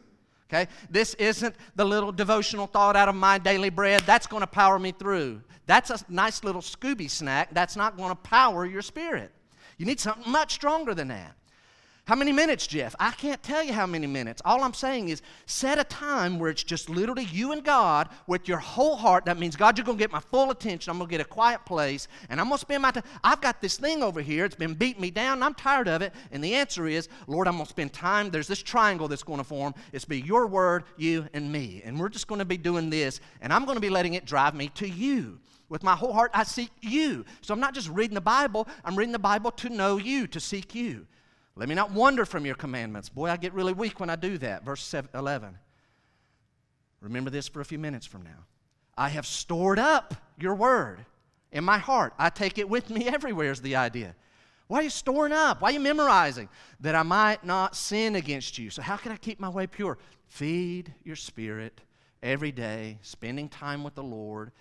Okay? This isn't the little devotional thought out of my daily bread. That's going to power me through. That's a nice little Scooby snack. That's not going to power your spirit. You need something much stronger than that. How many minutes, Jeff? I can't tell you how many minutes. All I'm saying is set a time where it's just literally you and God with your whole heart. That means, God, you're going to get my full attention. I'm going to get a quiet place, and I'm going to spend my time. I've got this thing over here. It's been beating me down, I'm tired of it. And the answer is, Lord, I'm going to spend time. There's this triangle that's going to form. It's be your word, you, and me. And we're just going to be doing this, and I'm going to be letting it drive me to you. With my whole heart, I seek you. So I'm not just reading the Bible, I'm reading the Bible to know you, to seek you. Let me not wander from your commandments. Boy, I get really weak when I do that. Verse 11. Remember this for a few minutes from now. I have stored up your word in my heart. I take it with me everywhere, is the idea. Why are you storing up? Why are you memorizing? That I might not sin against you. So, how can I keep my way pure? Feed your spirit every day, spending time with the Lord,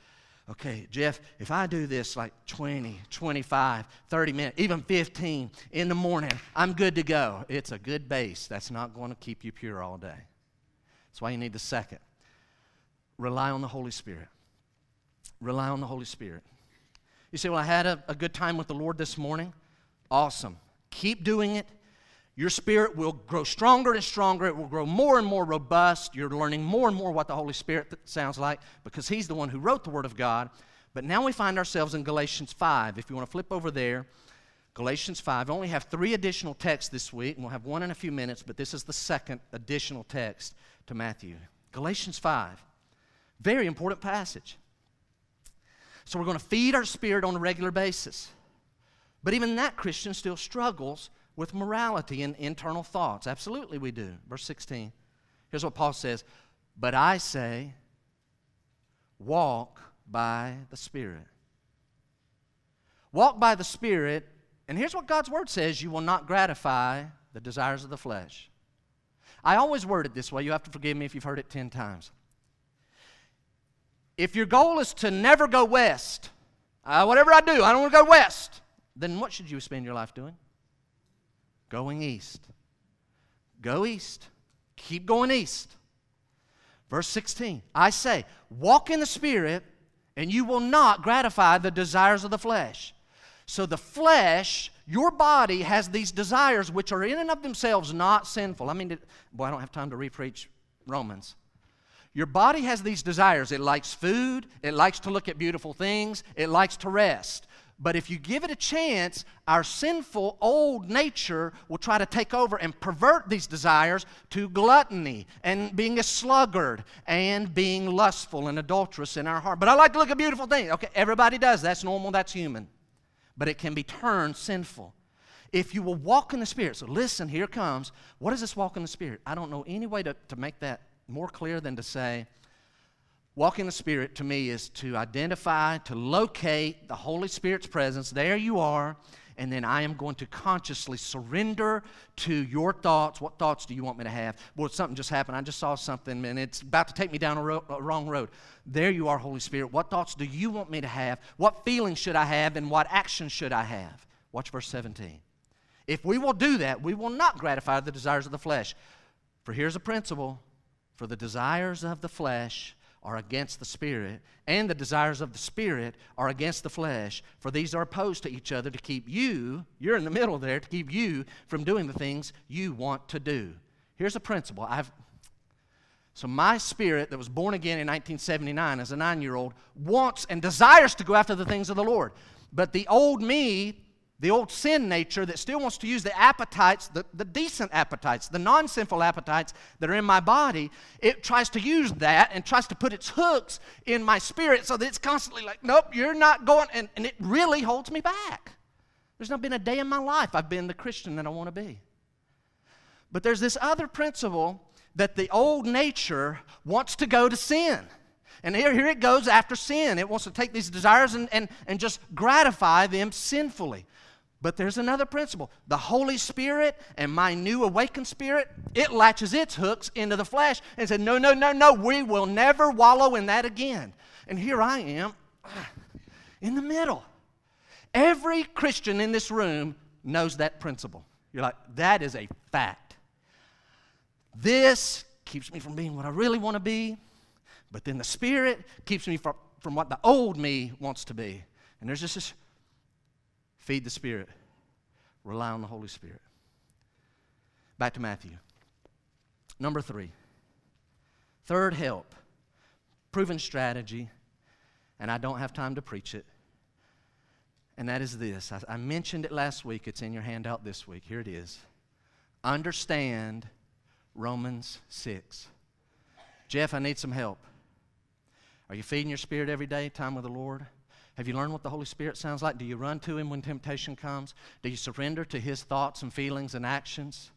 okay, Jeff, if I do this like 20, 25, 30 minutes, even 15 in the morning, I'm good to go. It's a good base. That's not going to keep you pure all day. That's why you need the second. Rely on the Holy Spirit. Rely on the Holy Spirit. You say, Well, I had a, a good time with the Lord this morning. Awesome. Keep doing it. Your spirit will grow stronger and stronger. It will grow more and more robust. You're learning more and more what the Holy Spirit sounds like because He's the one who wrote the Word of God. But now we find ourselves in Galatians 5. If you want to flip over there, Galatians 5. I only have three additional texts this week, and we'll have one in a few minutes, but this is the second additional text to Matthew. Galatians 5. Very important passage. So we're going to feed our spirit on a regular basis. But even that Christian still struggles with morality and internal thoughts. Absolutely, we do. Verse 16. Here's what Paul says But I say, walk by the Spirit. Walk by the Spirit, and here's what God's Word says you will not gratify the desires of the flesh. I always word it this way. You have to forgive me if you've heard it 10 times. If your goal is to never go west, uh, whatever I do, I don't want to go west, then what should you spend your life doing? Going east. Go east. Keep going east. Verse 16 I say, walk in the Spirit, and you will not gratify the desires of the flesh. So the flesh, your body has these desires which are in and of themselves not sinful. I mean, boy, I don't have time to repreach Romans. Your body has these desires. It likes food, it likes to look at beautiful things, it likes to rest. But if you give it a chance, our sinful old nature will try to take over and pervert these desires to gluttony and being a sluggard and being lustful and adulterous in our heart. But I like to look at beautiful things. Okay, everybody does. That's normal, that's human. But it can be turned sinful. If you will walk in the Spirit, so listen, here comes. What is this walk in the Spirit? I don't know any way to, to make that more clear than to say, Walk in the Spirit to me is to identify, to locate the Holy Spirit's presence. There you are. And then I am going to consciously surrender to your thoughts. What thoughts do you want me to have? Well, something just happened. I just saw something and it's about to take me down a, ro- a wrong road. There you are, Holy Spirit. What thoughts do you want me to have? What feelings should I have? And what actions should I have? Watch verse 17. If we will do that, we will not gratify the desires of the flesh. For here's a principle for the desires of the flesh are against the Spirit, and the desires of the Spirit are against the flesh. For these are opposed to each other to keep you, you're in the middle there, to keep you from doing the things you want to do. Here's a principle. I've so my spirit that was born again in 1979 as a 9-year-old wants and desires to go after the things of the Lord. But the old me the old sin nature that still wants to use the appetites, the, the decent appetites, the non sinful appetites that are in my body, it tries to use that and tries to put its hooks in my spirit so that it's constantly like, nope, you're not going, and, and it really holds me back. There's not been a day in my life I've been the Christian that I want to be. But there's this other principle that the old nature wants to go to sin. And here, here it goes after sin. It wants to take these desires and, and, and just gratify them sinfully. But there's another principle. The Holy Spirit and my new awakened spirit, it latches its hooks into the flesh and said, No, no, no, no, we will never wallow in that again. And here I am in the middle. Every Christian in this room knows that principle. You're like, that is a fact. This keeps me from being what I really want to be, but then the Spirit keeps me from, from what the old me wants to be. And there's just this feed the Spirit, rely on the Holy Spirit. Back to Matthew. Number three, third help, proven strategy, and I don't have time to preach it. And that is this I, I mentioned it last week, it's in your handout this week. Here it is. Understand Romans 6. Jeff, I need some help. Are you feeding your spirit every day, time with the Lord? Have you learned what the Holy Spirit sounds like? Do you run to Him when temptation comes? Do you surrender to His thoughts and feelings and actions?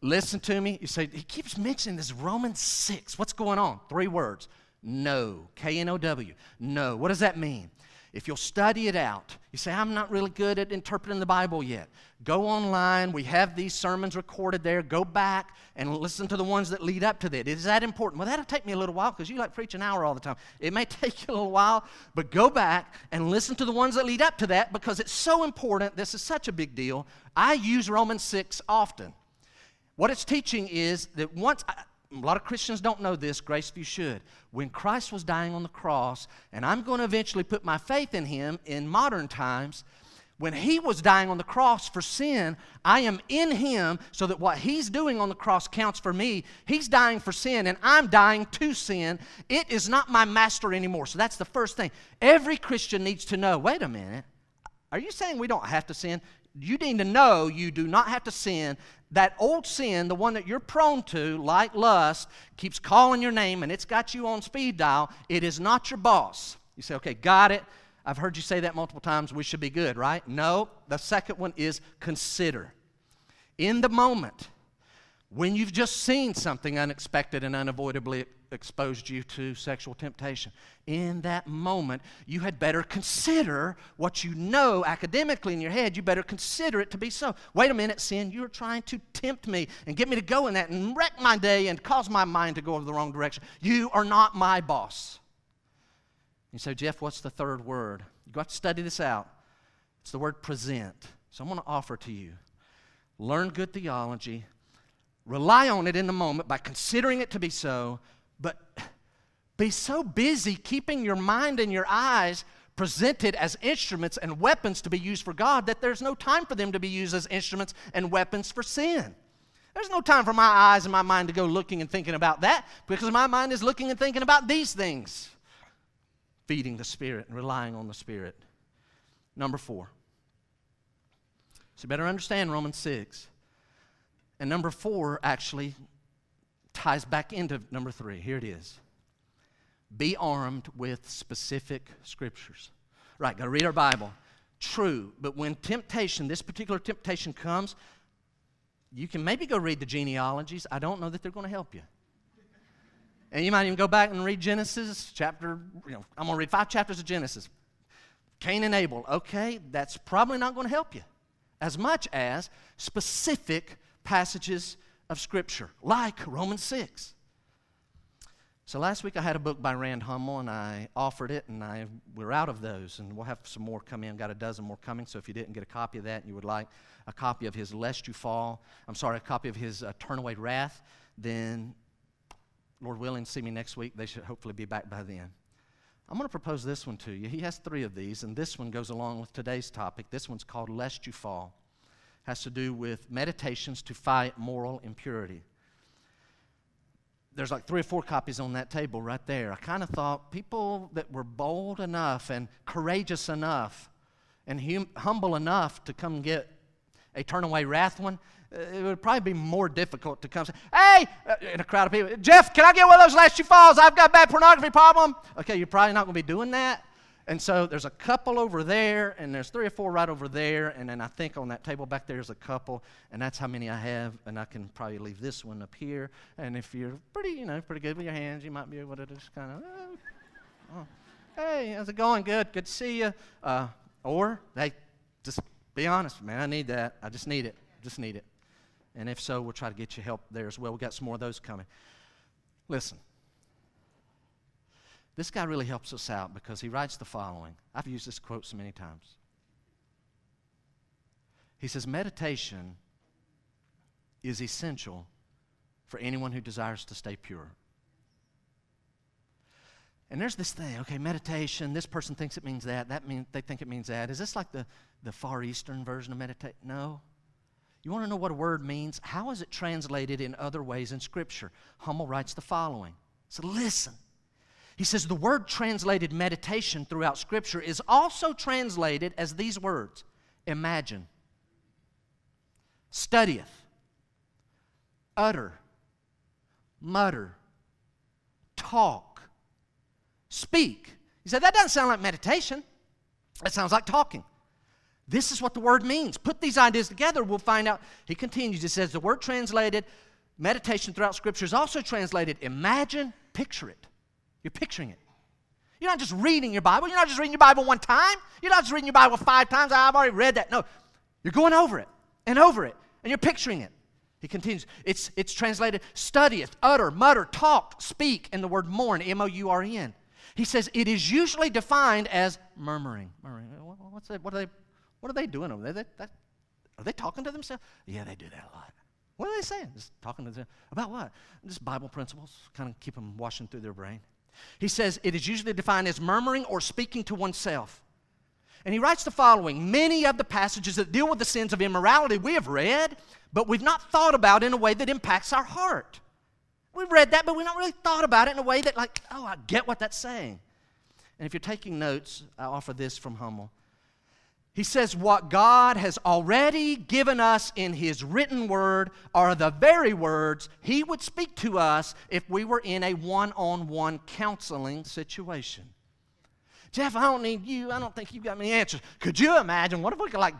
Listen to me. You say, He keeps mentioning this Romans 6. What's going on? Three words. No. K N O W. No. What does that mean? If you'll study it out, you say, I'm not really good at interpreting the Bible yet. Go online. We have these sermons recorded there. Go back and listen to the ones that lead up to that. Is that important? Well, that'll take me a little while because you like preach an hour all the time. It may take you a little while, but go back and listen to the ones that lead up to that because it's so important. This is such a big deal. I use Romans 6 often. What it's teaching is that once, I, a lot of Christians don't know this, Graceview should. When Christ was dying on the cross, and I'm going to eventually put my faith in him in modern times, when he was dying on the cross for sin, I am in him so that what he's doing on the cross counts for me. He's dying for sin, and I'm dying to sin. It is not my master anymore. So that's the first thing. Every Christian needs to know wait a minute. Are you saying we don't have to sin? You need to know you do not have to sin that old sin, the one that you're prone to, like lust, keeps calling your name and it's got you on speed dial. It is not your boss. You say, okay, got it. I've heard you say that multiple times. We should be good, right? No. The second one is consider. In the moment, when you've just seen something unexpected and unavoidably exposed you to sexual temptation. In that moment, you had better consider what you know academically in your head. You better consider it to be so. Wait a minute, sin, you're trying to tempt me and get me to go in that and wreck my day and cause my mind to go in the wrong direction. You are not my boss. You say, Jeff, what's the third word? You got to study this out. It's the word present. So I'm going to offer to you. Learn good theology, rely on it in the moment by considering it to be so, but be so busy keeping your mind and your eyes presented as instruments and weapons to be used for God that there's no time for them to be used as instruments and weapons for sin. There's no time for my eyes and my mind to go looking and thinking about that because my mind is looking and thinking about these things feeding the Spirit and relying on the Spirit. Number four. So you better understand Romans 6. And number four actually ties back into number three. Here it is Be armed with specific scriptures. Right, got to read our Bible. True, but when temptation, this particular temptation comes, you can maybe go read the genealogies. I don't know that they're going to help you. And you might even go back and read Genesis chapter, you know, I'm going to read five chapters of Genesis. Cain and Abel. Okay, that's probably not going to help you as much as specific passages of Scripture, like Romans 6. So last week I had a book by Rand Hummel and I offered it and I we're out of those and we'll have some more come in. Got a dozen more coming. So if you didn't get a copy of that and you would like a copy of his Lest You Fall, I'm sorry, a copy of his uh, Turn Away Wrath, then Lord willing, see me next week. They should hopefully be back by then. I'm going to propose this one to you. He has three of these, and this one goes along with today's topic. This one's called Lest You Fall has to do with meditations to fight moral impurity. There's like three or four copies on that table right there. I kind of thought people that were bold enough and courageous enough and hum- humble enough to come get a turn away wrath one, uh, it would probably be more difficult to come say, hey, uh, in a crowd of people, Jeff, can I get one of those last two falls? I've got a bad pornography problem. Okay, you're probably not going to be doing that. And so there's a couple over there, and there's three or four right over there, and then I think on that table back there is a couple, and that's how many I have. And I can probably leave this one up here. And if you're pretty, you know, pretty good with your hands, you might be able to just kind of, oh, oh, hey, how's it going? Good, good to see you. Uh, or hey, just be honest, man. I need that. I just need it. Just need it. And if so, we'll try to get you help there as well. We got some more of those coming. Listen. This guy really helps us out because he writes the following. I've used this quote so many times. He says, Meditation is essential for anyone who desires to stay pure. And there's this thing, okay, meditation, this person thinks it means that, that means they think it means that. Is this like the, the Far Eastern version of meditate? No. You want to know what a word means? How is it translated in other ways in Scripture? Hummel writes the following. So listen. He says the word translated meditation throughout Scripture is also translated as these words imagine, studieth, utter, mutter, talk, speak. He said that doesn't sound like meditation, that sounds like talking. This is what the word means. Put these ideas together, we'll find out. He continues, he says the word translated meditation throughout Scripture is also translated imagine, picture it. You're picturing it. You're not just reading your Bible. You're not just reading your Bible one time. You're not just reading your Bible five times. Ah, I've already read that. No, you're going over it and over it, and you're picturing it. He continues. It's, it's translated studieth, utter, mutter, talk, speak, and the word mourn, M O U R N. He says it is usually defined as murmuring. Murmuring. What's that? What are they? What are they doing over there? They, that, are they talking to themselves? Yeah, they do that a lot. What are they saying? Just talking to them about what? Just Bible principles, kind of keep them washing through their brain. He says it is usually defined as murmuring or speaking to oneself. And he writes the following Many of the passages that deal with the sins of immorality we have read, but we've not thought about in a way that impacts our heart. We've read that, but we've not really thought about it in a way that, like, oh, I get what that's saying. And if you're taking notes, I offer this from Hummel. He says, What God has already given us in His written word are the very words He would speak to us if we were in a one on one counseling situation. Jeff, I don't need you. I don't think you've got many answers. Could you imagine? What if we could, like,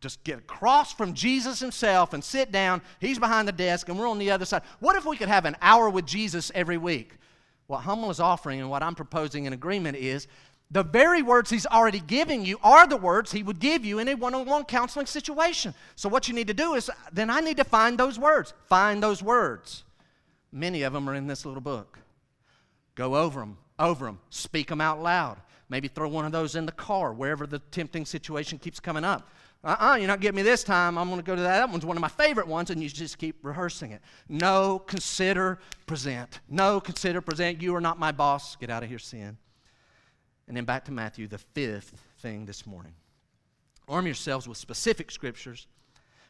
just get across from Jesus Himself and sit down? He's behind the desk and we're on the other side. What if we could have an hour with Jesus every week? What Hummel is offering and what I'm proposing in agreement is the very words he's already giving you are the words he would give you in a one on one counseling situation. So, what you need to do is then I need to find those words. Find those words. Many of them are in this little book. Go over them, over them, speak them out loud. Maybe throw one of those in the car wherever the tempting situation keeps coming up. Uh uh-uh, uh, you're not getting me this time. I'm going to go to that. That one's one of my favorite ones, and you just keep rehearsing it. No, consider, present. No, consider, present. You are not my boss. Get out of here, sin. And then back to Matthew, the fifth thing this morning. Arm yourselves with specific scriptures.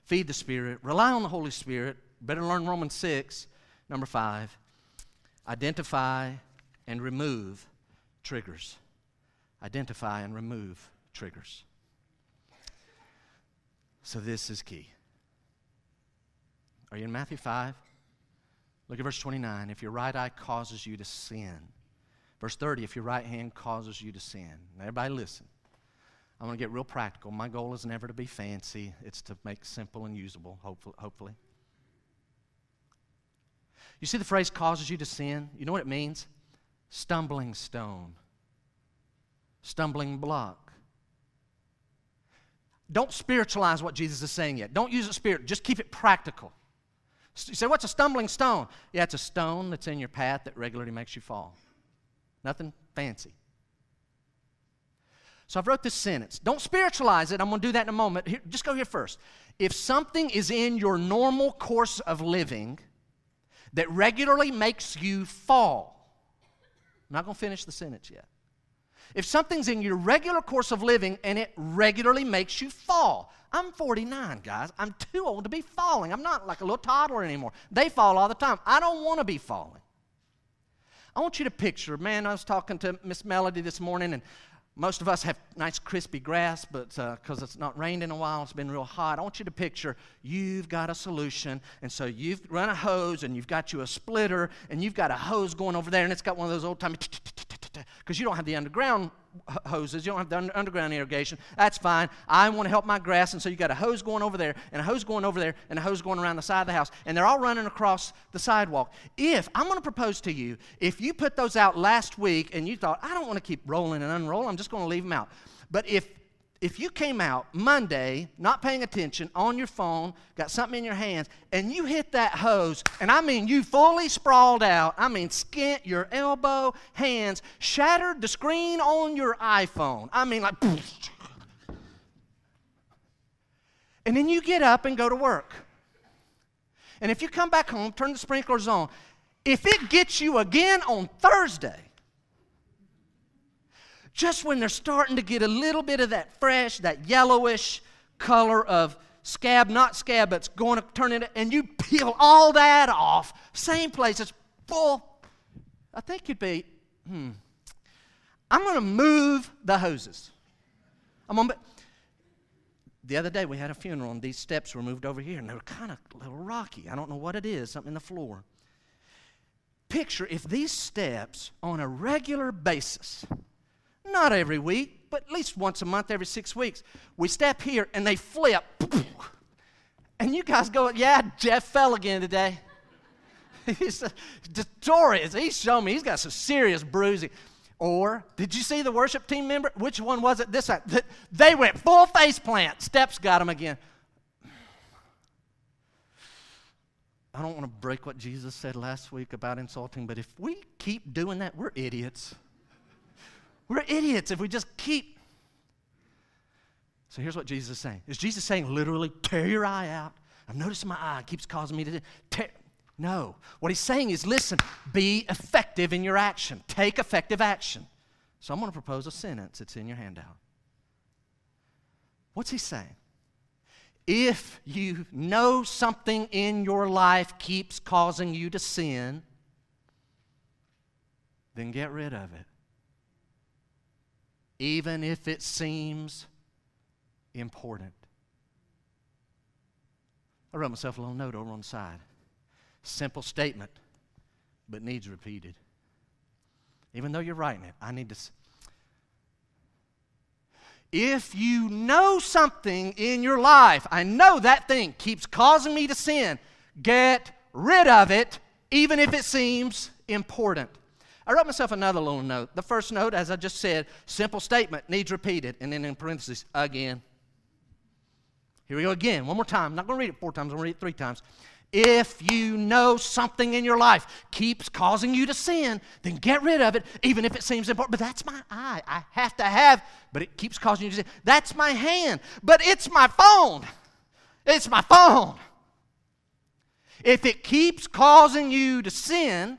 Feed the Spirit. Rely on the Holy Spirit. Better learn Romans 6. Number five, identify and remove triggers. Identify and remove triggers. So this is key. Are you in Matthew 5? Look at verse 29. If your right eye causes you to sin, Verse 30 if your right hand causes you to sin. Now, everybody listen. I'm going to get real practical. My goal is never to be fancy, it's to make simple and usable, hopefully. You see the phrase causes you to sin? You know what it means? Stumbling stone, stumbling block. Don't spiritualize what Jesus is saying yet. Don't use it spirit. Just keep it practical. You say, what's a stumbling stone? Yeah, it's a stone that's in your path that regularly makes you fall. Nothing fancy. So I've wrote this sentence. Don't spiritualize it. I'm going to do that in a moment. Here, just go here first. If something is in your normal course of living that regularly makes you fall, I'm not going to finish the sentence yet. If something's in your regular course of living and it regularly makes you fall, I'm 49, guys. I'm too old to be falling. I'm not like a little toddler anymore. They fall all the time. I don't want to be falling. I want you to picture, man, I was talking to Miss Melody this morning, and most of us have nice crispy grass, but because uh, it's not rained in a while, it's been real hot. I want you to picture you've got a solution, and so you've run a hose, and you've got you a splitter, and you've got a hose going over there, and it's got one of those old because you don't have the underground hoses, you don't have the underground irrigation. That's fine. I want to help my grass, and so you got a hose going over there, and a hose going over there, and a hose going around the side of the house, and they're all running across the sidewalk. If I'm going to propose to you, if you put those out last week and you thought I don't want to keep rolling and unrolling, I'm just going to leave them out. But if if you came out Monday, not paying attention, on your phone, got something in your hands, and you hit that hose, and I mean you fully sprawled out, I mean skint your elbow, hands, shattered the screen on your iPhone. I mean, like, and then you get up and go to work. And if you come back home, turn the sprinklers on, if it gets you again on Thursday, just when they're starting to get a little bit of that fresh, that yellowish color of scab, not scab, but it's going to turn into, and you peel all that off, same place, it's full. I think you'd be, hmm, I'm going to move the hoses. I'm to, the other day we had a funeral and these steps were moved over here and they were kind of a little rocky. I don't know what it is, something in the floor. Picture if these steps on a regular basis, not every week, but at least once a month, every six weeks. We step here and they flip. And you guys go, yeah, Jeff fell again today. he's notorious. He's shown me he's got some serious bruising. Or did you see the worship team member? Which one was it? This one. They went full face plant. Steps got him again. I don't want to break what Jesus said last week about insulting, but if we keep doing that, we're idiots. We're idiots if we just keep. So here's what Jesus is saying. Is Jesus saying literally, tear your eye out? I'm noticing my eye keeps causing me to tear. No. What he's saying is listen, be effective in your action. Take effective action. So I'm going to propose a sentence. It's in your handout. What's he saying? If you know something in your life keeps causing you to sin, then get rid of it even if it seems important. I wrote myself a little note over on the side. Simple statement, but needs repeated. Even though you're writing it, I need to. If you know something in your life, I know that thing keeps causing me to sin, get rid of it, even if it seems important. I wrote myself another little note. The first note, as I just said, simple statement, needs repeated, and then in parentheses, again. Here we go again, one more time. I'm not going to read it four times, I'm going to read it three times. If you know something in your life keeps causing you to sin, then get rid of it, even if it seems important. But that's my eye. I have to have, but it keeps causing you to sin. That's my hand, but it's my phone. It's my phone. If it keeps causing you to sin,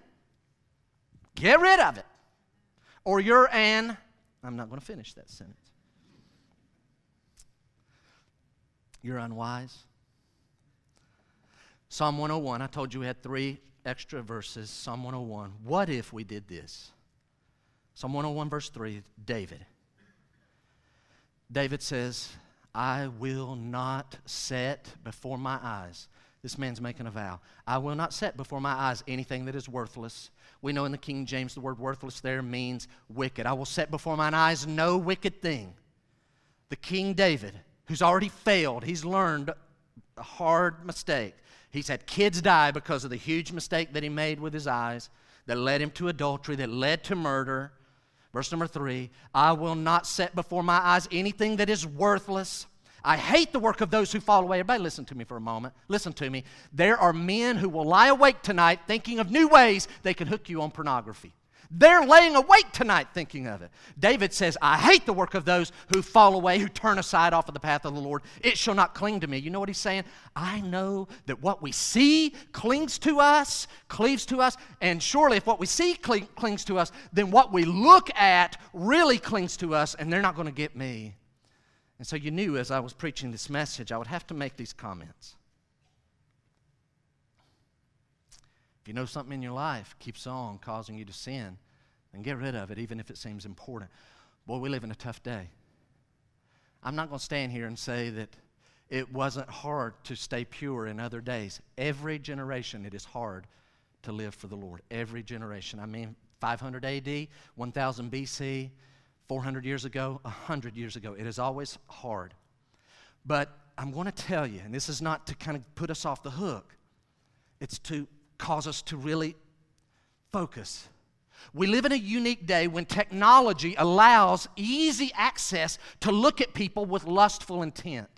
Get rid of it. Or you're an, I'm not going to finish that sentence. You're unwise. Psalm 101, I told you we had three extra verses. Psalm 101. What if we did this? Psalm 101, verse 3, David. David says, I will not set before my eyes. This man's making a vow. I will not set before my eyes anything that is worthless we know in the King James the word worthless there means wicked. I will set before mine eyes no wicked thing. The King David, who's already failed, he's learned a hard mistake. He's had kids die because of the huge mistake that he made with his eyes that led him to adultery, that led to murder. Verse number three I will not set before my eyes anything that is worthless I hate the work of those who fall away. Everybody, listen to me for a moment. Listen to me. There are men who will lie awake tonight thinking of new ways they can hook you on pornography. They're laying awake tonight thinking of it. David says, I hate the work of those who fall away, who turn aside off of the path of the Lord. It shall not cling to me. You know what he's saying? I know that what we see clings to us, cleaves to us, and surely if what we see cling, clings to us, then what we look at really clings to us, and they're not going to get me. And so you knew as I was preaching this message, I would have to make these comments. If you know something in your life keeps on causing you to sin, then get rid of it, even if it seems important. Boy, we live in a tough day. I'm not going to stand here and say that it wasn't hard to stay pure in other days. Every generation, it is hard to live for the Lord. Every generation. I mean, 500 AD, 1000 BC, 400 years ago, 100 years ago. It is always hard. But I'm going to tell you, and this is not to kind of put us off the hook, it's to cause us to really focus. We live in a unique day when technology allows easy access to look at people with lustful intent.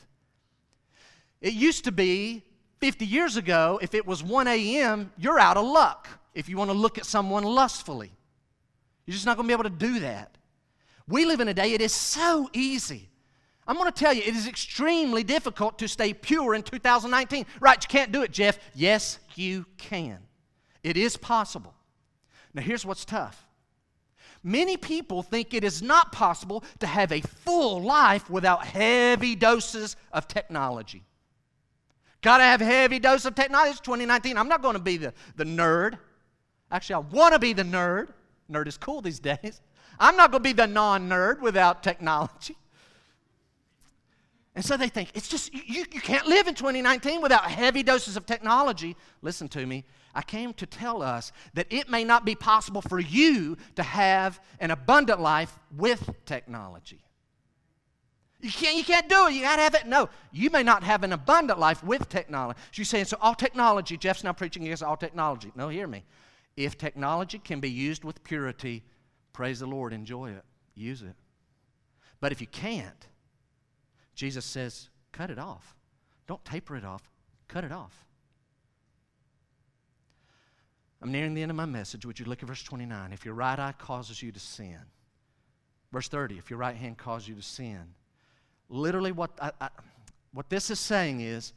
It used to be 50 years ago, if it was 1 a.m., you're out of luck if you want to look at someone lustfully. You're just not going to be able to do that. We live in a day, it is so easy. I'm going to tell you, it is extremely difficult to stay pure in 2019. Right, you can't do it, Jeff. Yes, you can. It is possible. Now, here's what's tough many people think it is not possible to have a full life without heavy doses of technology. Got to have heavy dose of technology. It's 2019. I'm not to be the, the nerd. Actually, I want to be the nerd. Nerd is cool these days. I'm not going to be the non nerd without technology. And so they think it's just, you, you can't live in 2019 without heavy doses of technology. Listen to me. I came to tell us that it may not be possible for you to have an abundant life with technology. You can't, you can't do it. You got to have it. No, you may not have an abundant life with technology. So you're saying, so all technology, Jeff's now preaching against all technology. No, hear me. If technology can be used with purity, praise the Lord, enjoy it, use it. But if you can't, Jesus says, cut it off. Don't taper it off, cut it off. I'm nearing the end of my message. Would you look at verse 29? If your right eye causes you to sin, verse 30, if your right hand causes you to sin, literally what, I, I, what this is saying is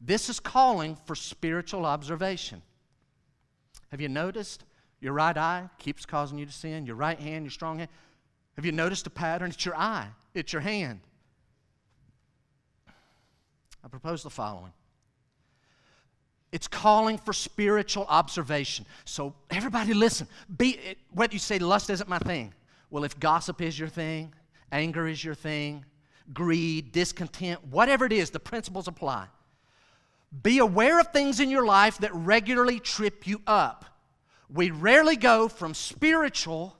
this is calling for spiritual observation. Have you noticed your right eye keeps causing you to sin? Your right hand, your strong hand. Have you noticed a pattern? It's your eye, it's your hand. I propose the following it's calling for spiritual observation. So, everybody listen. Be, whether you say lust isn't my thing. Well, if gossip is your thing, anger is your thing, greed, discontent, whatever it is, the principles apply. Be aware of things in your life that regularly trip you up. We rarely go from spiritual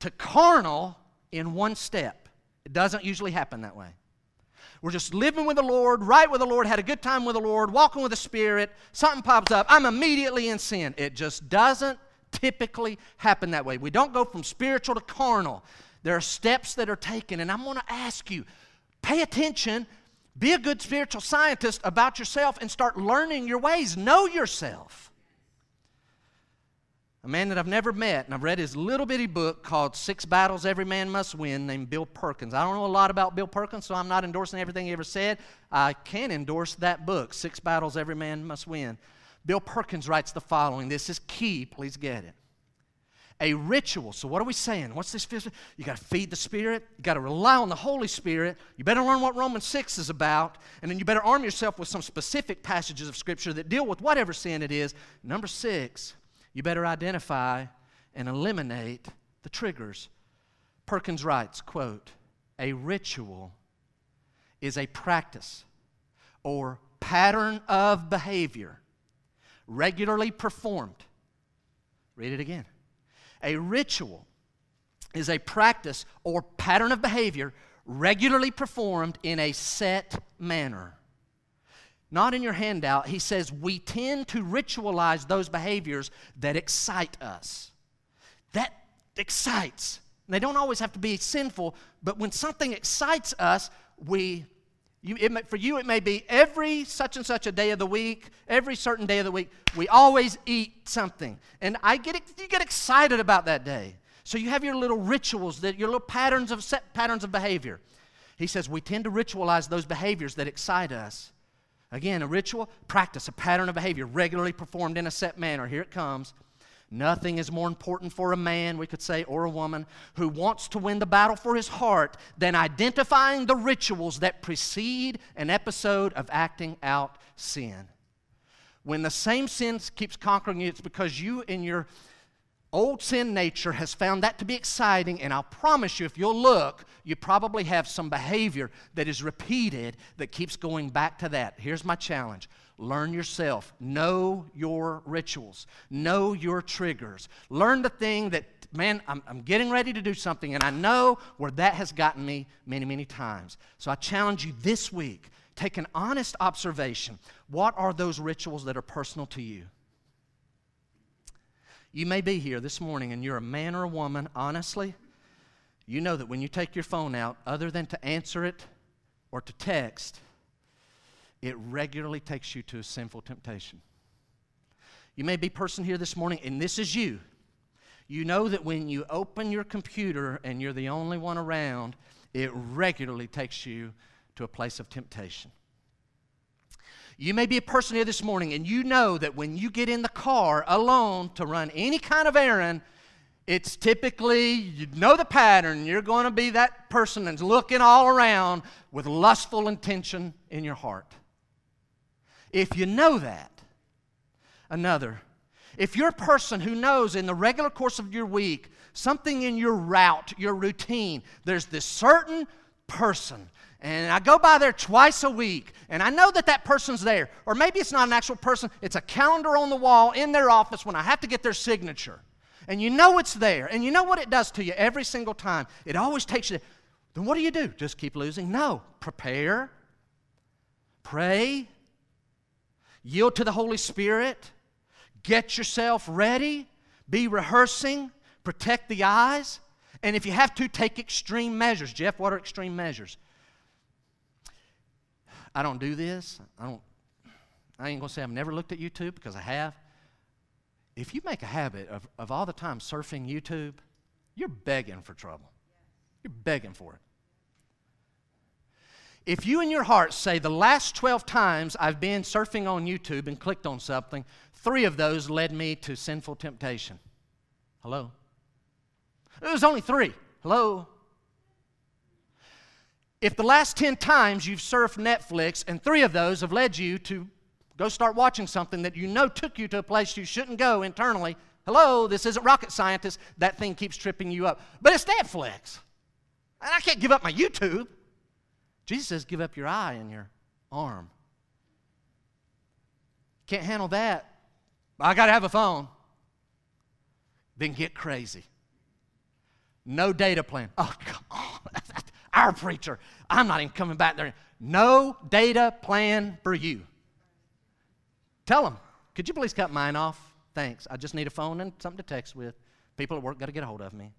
to carnal in one step. It doesn't usually happen that way. We're just living with the Lord, right with the Lord, had a good time with the Lord, walking with the Spirit. Something pops up, I'm immediately in sin. It just doesn't typically happen that way. We don't go from spiritual to carnal. There are steps that are taken, and I'm going to ask you Pay attention. Be a good spiritual scientist about yourself and start learning your ways. Know yourself. A man that I've never met, and I've read his little bitty book called Six Battles Every Man Must Win, named Bill Perkins. I don't know a lot about Bill Perkins, so I'm not endorsing everything he ever said. I can endorse that book, Six Battles Every Man Must Win. Bill Perkins writes the following this is key, please get it a ritual. So, what are we saying? What's this? You got to feed the Spirit. You got to rely on the Holy Spirit. You better learn what Romans 6 is about. And then you better arm yourself with some specific passages of Scripture that deal with whatever sin it is. Number six, you better identify and eliminate the triggers. Perkins writes, quote, a ritual is a practice or pattern of behavior regularly performed. Read it again a ritual is a practice or pattern of behavior regularly performed in a set manner. Not in your handout, he says we tend to ritualize those behaviors that excite us. That excites. They don't always have to be sinful, but when something excites us, we you, may, for you, it may be every such and such a day of the week, every certain day of the week, we always eat something. And I get, you get excited about that day. So you have your little rituals, that your little patterns of set patterns of behavior. He says we tend to ritualize those behaviors that excite us. Again, a ritual, practice, a pattern of behavior regularly performed in a set manner. Here it comes. Nothing is more important for a man, we could say, or a woman who wants to win the battle for his heart than identifying the rituals that precede an episode of acting out sin. When the same sin keeps conquering you, it's because you, in your old sin nature has found that to be exciting, and I'll promise you, if you'll look, you probably have some behavior that is repeated that keeps going back to that. Here's my challenge learn yourself, know your rituals, know your triggers, learn the thing that. Man, I'm, I'm getting ready to do something, and I know where that has gotten me many, many times. So I challenge you this week take an honest observation. What are those rituals that are personal to you? You may be here this morning and you're a man or a woman, honestly, you know that when you take your phone out, other than to answer it or to text, it regularly takes you to a sinful temptation. You may be person here this morning, and this is you. You know that when you open your computer and you're the only one around, it regularly takes you to a place of temptation. You may be a person here this morning and you know that when you get in the car alone to run any kind of errand, it's typically, you know the pattern, you're going to be that person that's looking all around with lustful intention in your heart. If you know that, another, if you're a person who knows in the regular course of your week, something in your route, your routine, there's this certain person and I go by there twice a week, and I know that that person's there. Or maybe it's not an actual person, it's a calendar on the wall in their office when I have to get their signature. And you know it's there, and you know what it does to you every single time. It always takes you. Then what do you do? Just keep losing? No. Prepare, pray, yield to the Holy Spirit, get yourself ready, be rehearsing, protect the eyes. And if you have to, take extreme measures. Jeff, what are extreme measures? I don't do this. I don't. I ain't gonna say I've never looked at YouTube because I have. If you make a habit of, of all the time surfing YouTube, you're begging for trouble. You're begging for it. If you in your heart say, the last 12 times I've been surfing on YouTube and clicked on something, three of those led me to sinful temptation. Hello? It was only three. Hello? If the last 10 times you've surfed Netflix and three of those have led you to go start watching something that you know took you to a place you shouldn't go internally, hello, this isn't rocket scientist, that thing keeps tripping you up. But it's Netflix. And I can't give up my YouTube. Jesus says, give up your eye and your arm. Can't handle that. I got to have a phone. Then get crazy. No data plan. Oh, come on. our preacher. I'm not even coming back there. No data plan for you. Tell them, could you please cut mine off? Thanks. I just need a phone and something to text with. People at work got to get a hold of me.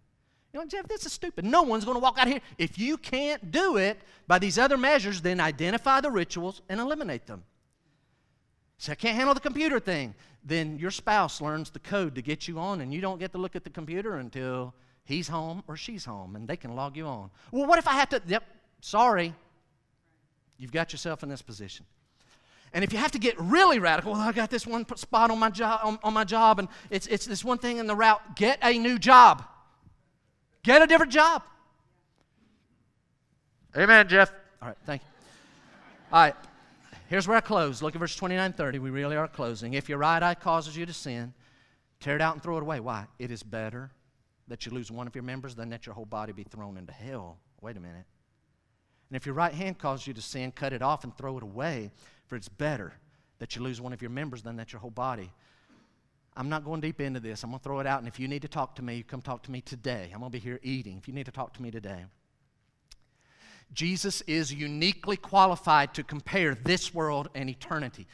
You know, Jeff, this is stupid. No one's going to walk out here. If you can't do it by these other measures, then identify the rituals and eliminate them. Say, I can't handle the computer thing. Then your spouse learns the code to get you on, and you don't get to look at the computer until he's home or she's home and they can log you on. Well, what if I have to? Yep, sorry. You've got yourself in this position. And if you have to get really radical, well, I got this one spot on my job, on, on my job, and it's, it's this one thing in the route. Get a new job. Get a different job. Amen, Jeff. All right, thank you. All right, here's where I close. Look at verse 29 30. We really are closing. If your right eye causes you to sin, tear it out and throw it away. Why? It is better that you lose one of your members than that your whole body be thrown into hell. Wait a minute. And if your right hand causes you to sin, cut it off and throw it away, for it's better that you lose one of your members than that your whole body. I'm not going deep into this. I'm going to throw it out. And if you need to talk to me, you come talk to me today. I'm going to be here eating. If you need to talk to me today, Jesus is uniquely qualified to compare this world and eternity.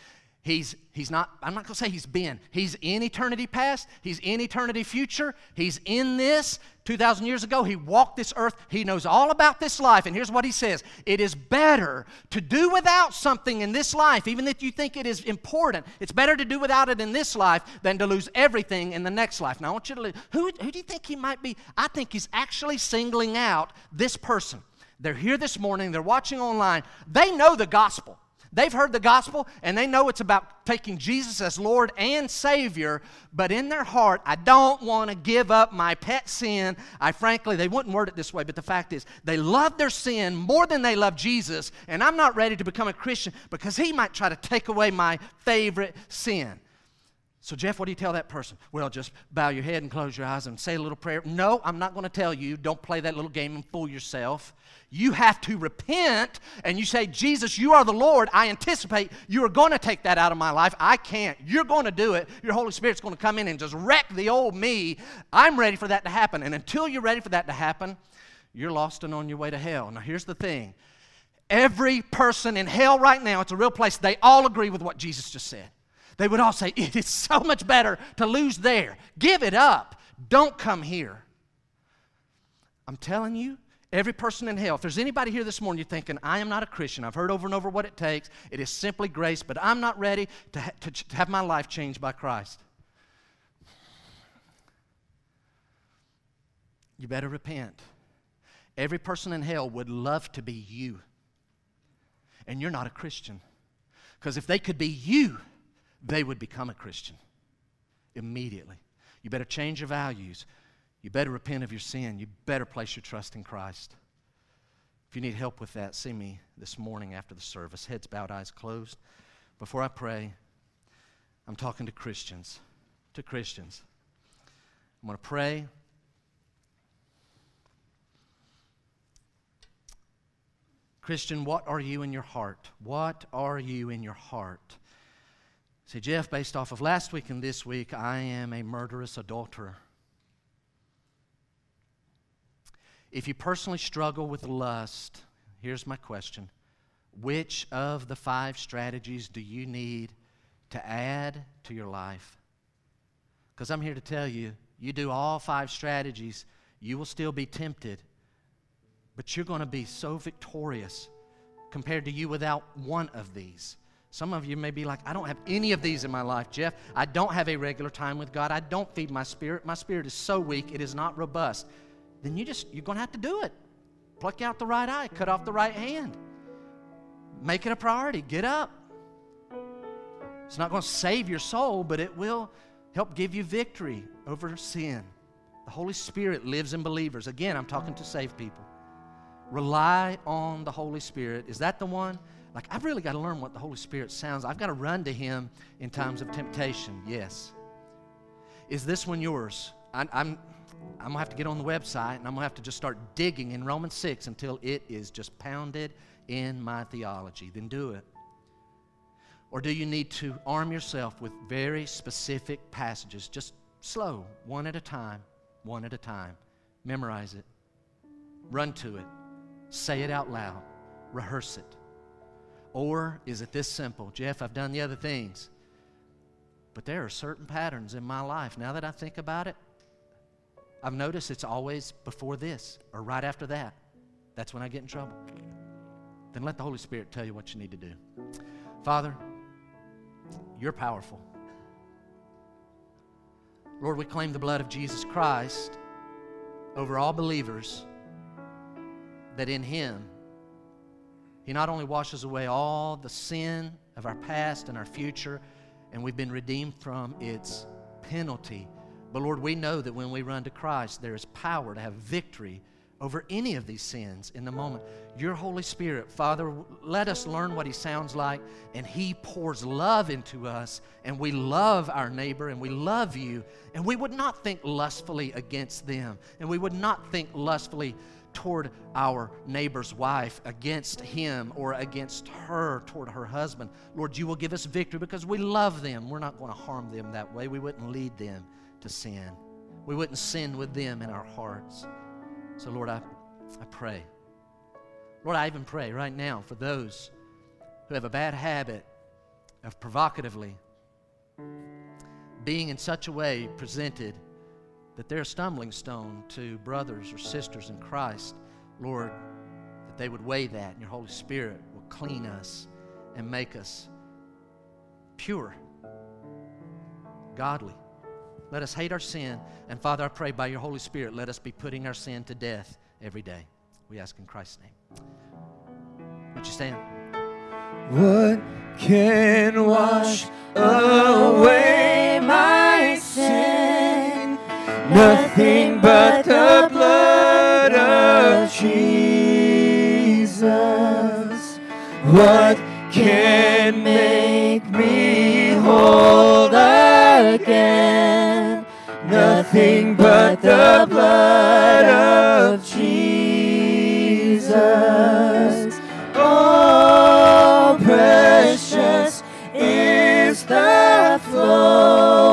He's, he's not, I'm not going to say he's been. He's in eternity past. He's in eternity future. He's in this. 2,000 years ago, he walked this earth. He knows all about this life. And here's what he says It is better to do without something in this life, even if you think it is important. It's better to do without it in this life than to lose everything in the next life. Now, I want you to, who, who do you think he might be? I think he's actually singling out this person. They're here this morning, they're watching online. They know the gospel. They've heard the gospel and they know it's about taking Jesus as Lord and Savior, but in their heart, I don't want to give up my pet sin. I frankly, they wouldn't word it this way, but the fact is, they love their sin more than they love Jesus, and I'm not ready to become a Christian because He might try to take away my favorite sin. So, Jeff, what do you tell that person? Well, just bow your head and close your eyes and say a little prayer. No, I'm not going to tell you. Don't play that little game and fool yourself. You have to repent and you say, Jesus, you are the Lord. I anticipate you are going to take that out of my life. I can't. You're going to do it. Your Holy Spirit's going to come in and just wreck the old me. I'm ready for that to happen. And until you're ready for that to happen, you're lost and on your way to hell. Now, here's the thing every person in hell right now, it's a real place, they all agree with what Jesus just said. They would all say, It is so much better to lose there. Give it up. Don't come here. I'm telling you, every person in hell, if there's anybody here this morning you're thinking, I am not a Christian, I've heard over and over what it takes, it is simply grace, but I'm not ready to, ha- to, to have my life changed by Christ. You better repent. Every person in hell would love to be you. And you're not a Christian. Because if they could be you, they would become a Christian immediately. You better change your values. You better repent of your sin. You better place your trust in Christ. If you need help with that, see me this morning after the service. Heads bowed, eyes closed. Before I pray, I'm talking to Christians. To Christians. I'm going to pray. Christian, what are you in your heart? What are you in your heart? Say, Jeff, based off of last week and this week, I am a murderous adulterer. If you personally struggle with lust, here's my question Which of the five strategies do you need to add to your life? Because I'm here to tell you, you do all five strategies, you will still be tempted, but you're going to be so victorious compared to you without one of these. Some of you may be like, I don't have any of these in my life, Jeff. I don't have a regular time with God. I don't feed my spirit. My spirit is so weak, it is not robust. Then you just, you're going to have to do it. Pluck out the right eye, cut off the right hand. Make it a priority. Get up. It's not going to save your soul, but it will help give you victory over sin. The Holy Spirit lives in believers. Again, I'm talking to saved people. Rely on the Holy Spirit. Is that the one? Like, I've really got to learn what the Holy Spirit sounds. I've got to run to Him in times of temptation. Yes. Is this one yours? I, I'm, I'm going to have to get on the website and I'm going to have to just start digging in Romans 6 until it is just pounded in my theology. Then do it. Or do you need to arm yourself with very specific passages, just slow, one at a time, one at a time? Memorize it, run to it, say it out loud, rehearse it. Or is it this simple? Jeff, I've done the other things. But there are certain patterns in my life. Now that I think about it, I've noticed it's always before this or right after that. That's when I get in trouble. Then let the Holy Spirit tell you what you need to do. Father, you're powerful. Lord, we claim the blood of Jesus Christ over all believers that in Him he not only washes away all the sin of our past and our future, and we've been redeemed from its penalty, but Lord, we know that when we run to Christ, there is power to have victory over any of these sins in the moment. Your Holy Spirit, Father, let us learn what He sounds like, and He pours love into us, and we love our neighbor, and we love you, and we would not think lustfully against them, and we would not think lustfully toward our neighbor's wife, against him or against her, toward her husband. Lord, you will give us victory because we love them. We're not going to harm them that way. We wouldn't lead them to sin, we wouldn't sin with them in our hearts. So, Lord, I, I pray. Lord, I even pray right now for those who have a bad habit of provocatively being in such a way presented that they're a stumbling stone to brothers or sisters in Christ, Lord, that they would weigh that and your Holy Spirit will clean us and make us pure, godly. Let us hate our sin. And Father, I pray by your Holy Spirit, let us be putting our sin to death every day. We ask in Christ's name. Would you stand? What can wash away nothing but the blood of Jesus. What can make me whole again. Nothing but the blood of Jesus. Oh, precious is the flow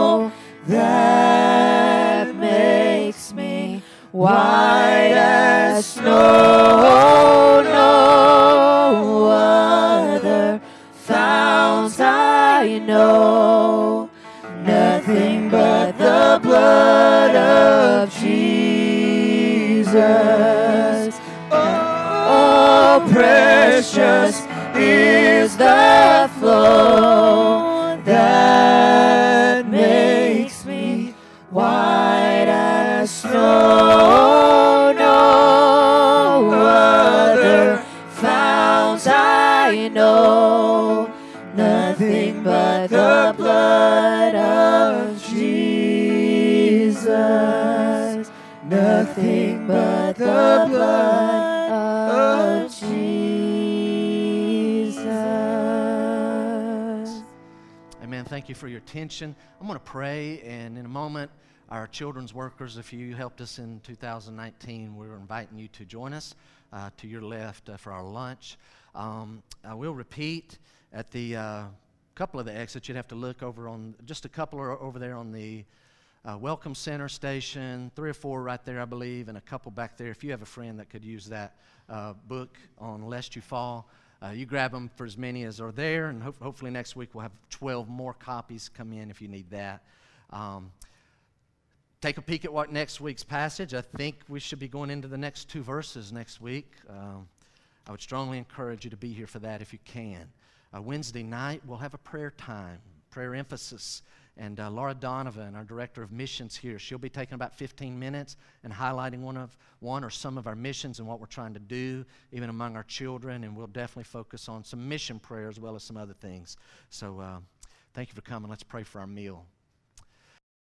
white as snow. No other founts I know. Nothing but the blood of Jesus. Oh, precious is the flow that makes me white as snow. But the blood of Jesus. Amen. Thank you for your attention. I'm going to pray, and in a moment, our children's workers, if you helped us in 2019, we're inviting you to join us uh, to your left uh, for our lunch. Um, I will repeat at the uh, couple of the exits, you'd have to look over on just a couple are over there on the uh, Welcome Center station, three or four right there, I believe, and a couple back there. If you have a friend that could use that uh, book on Lest You Fall, uh, you grab them for as many as are there, and ho- hopefully next week we'll have 12 more copies come in if you need that. Um, take a peek at what next week's passage. I think we should be going into the next two verses next week. Um, I would strongly encourage you to be here for that if you can. Uh, Wednesday night, we'll have a prayer time, prayer emphasis. And uh, Laura Donovan, our director of missions here, she'll be taking about 15 minutes and highlighting one of one or some of our missions and what we're trying to do, even among our children. And we'll definitely focus on some mission prayer as well as some other things. So, uh, thank you for coming. Let's pray for our meal.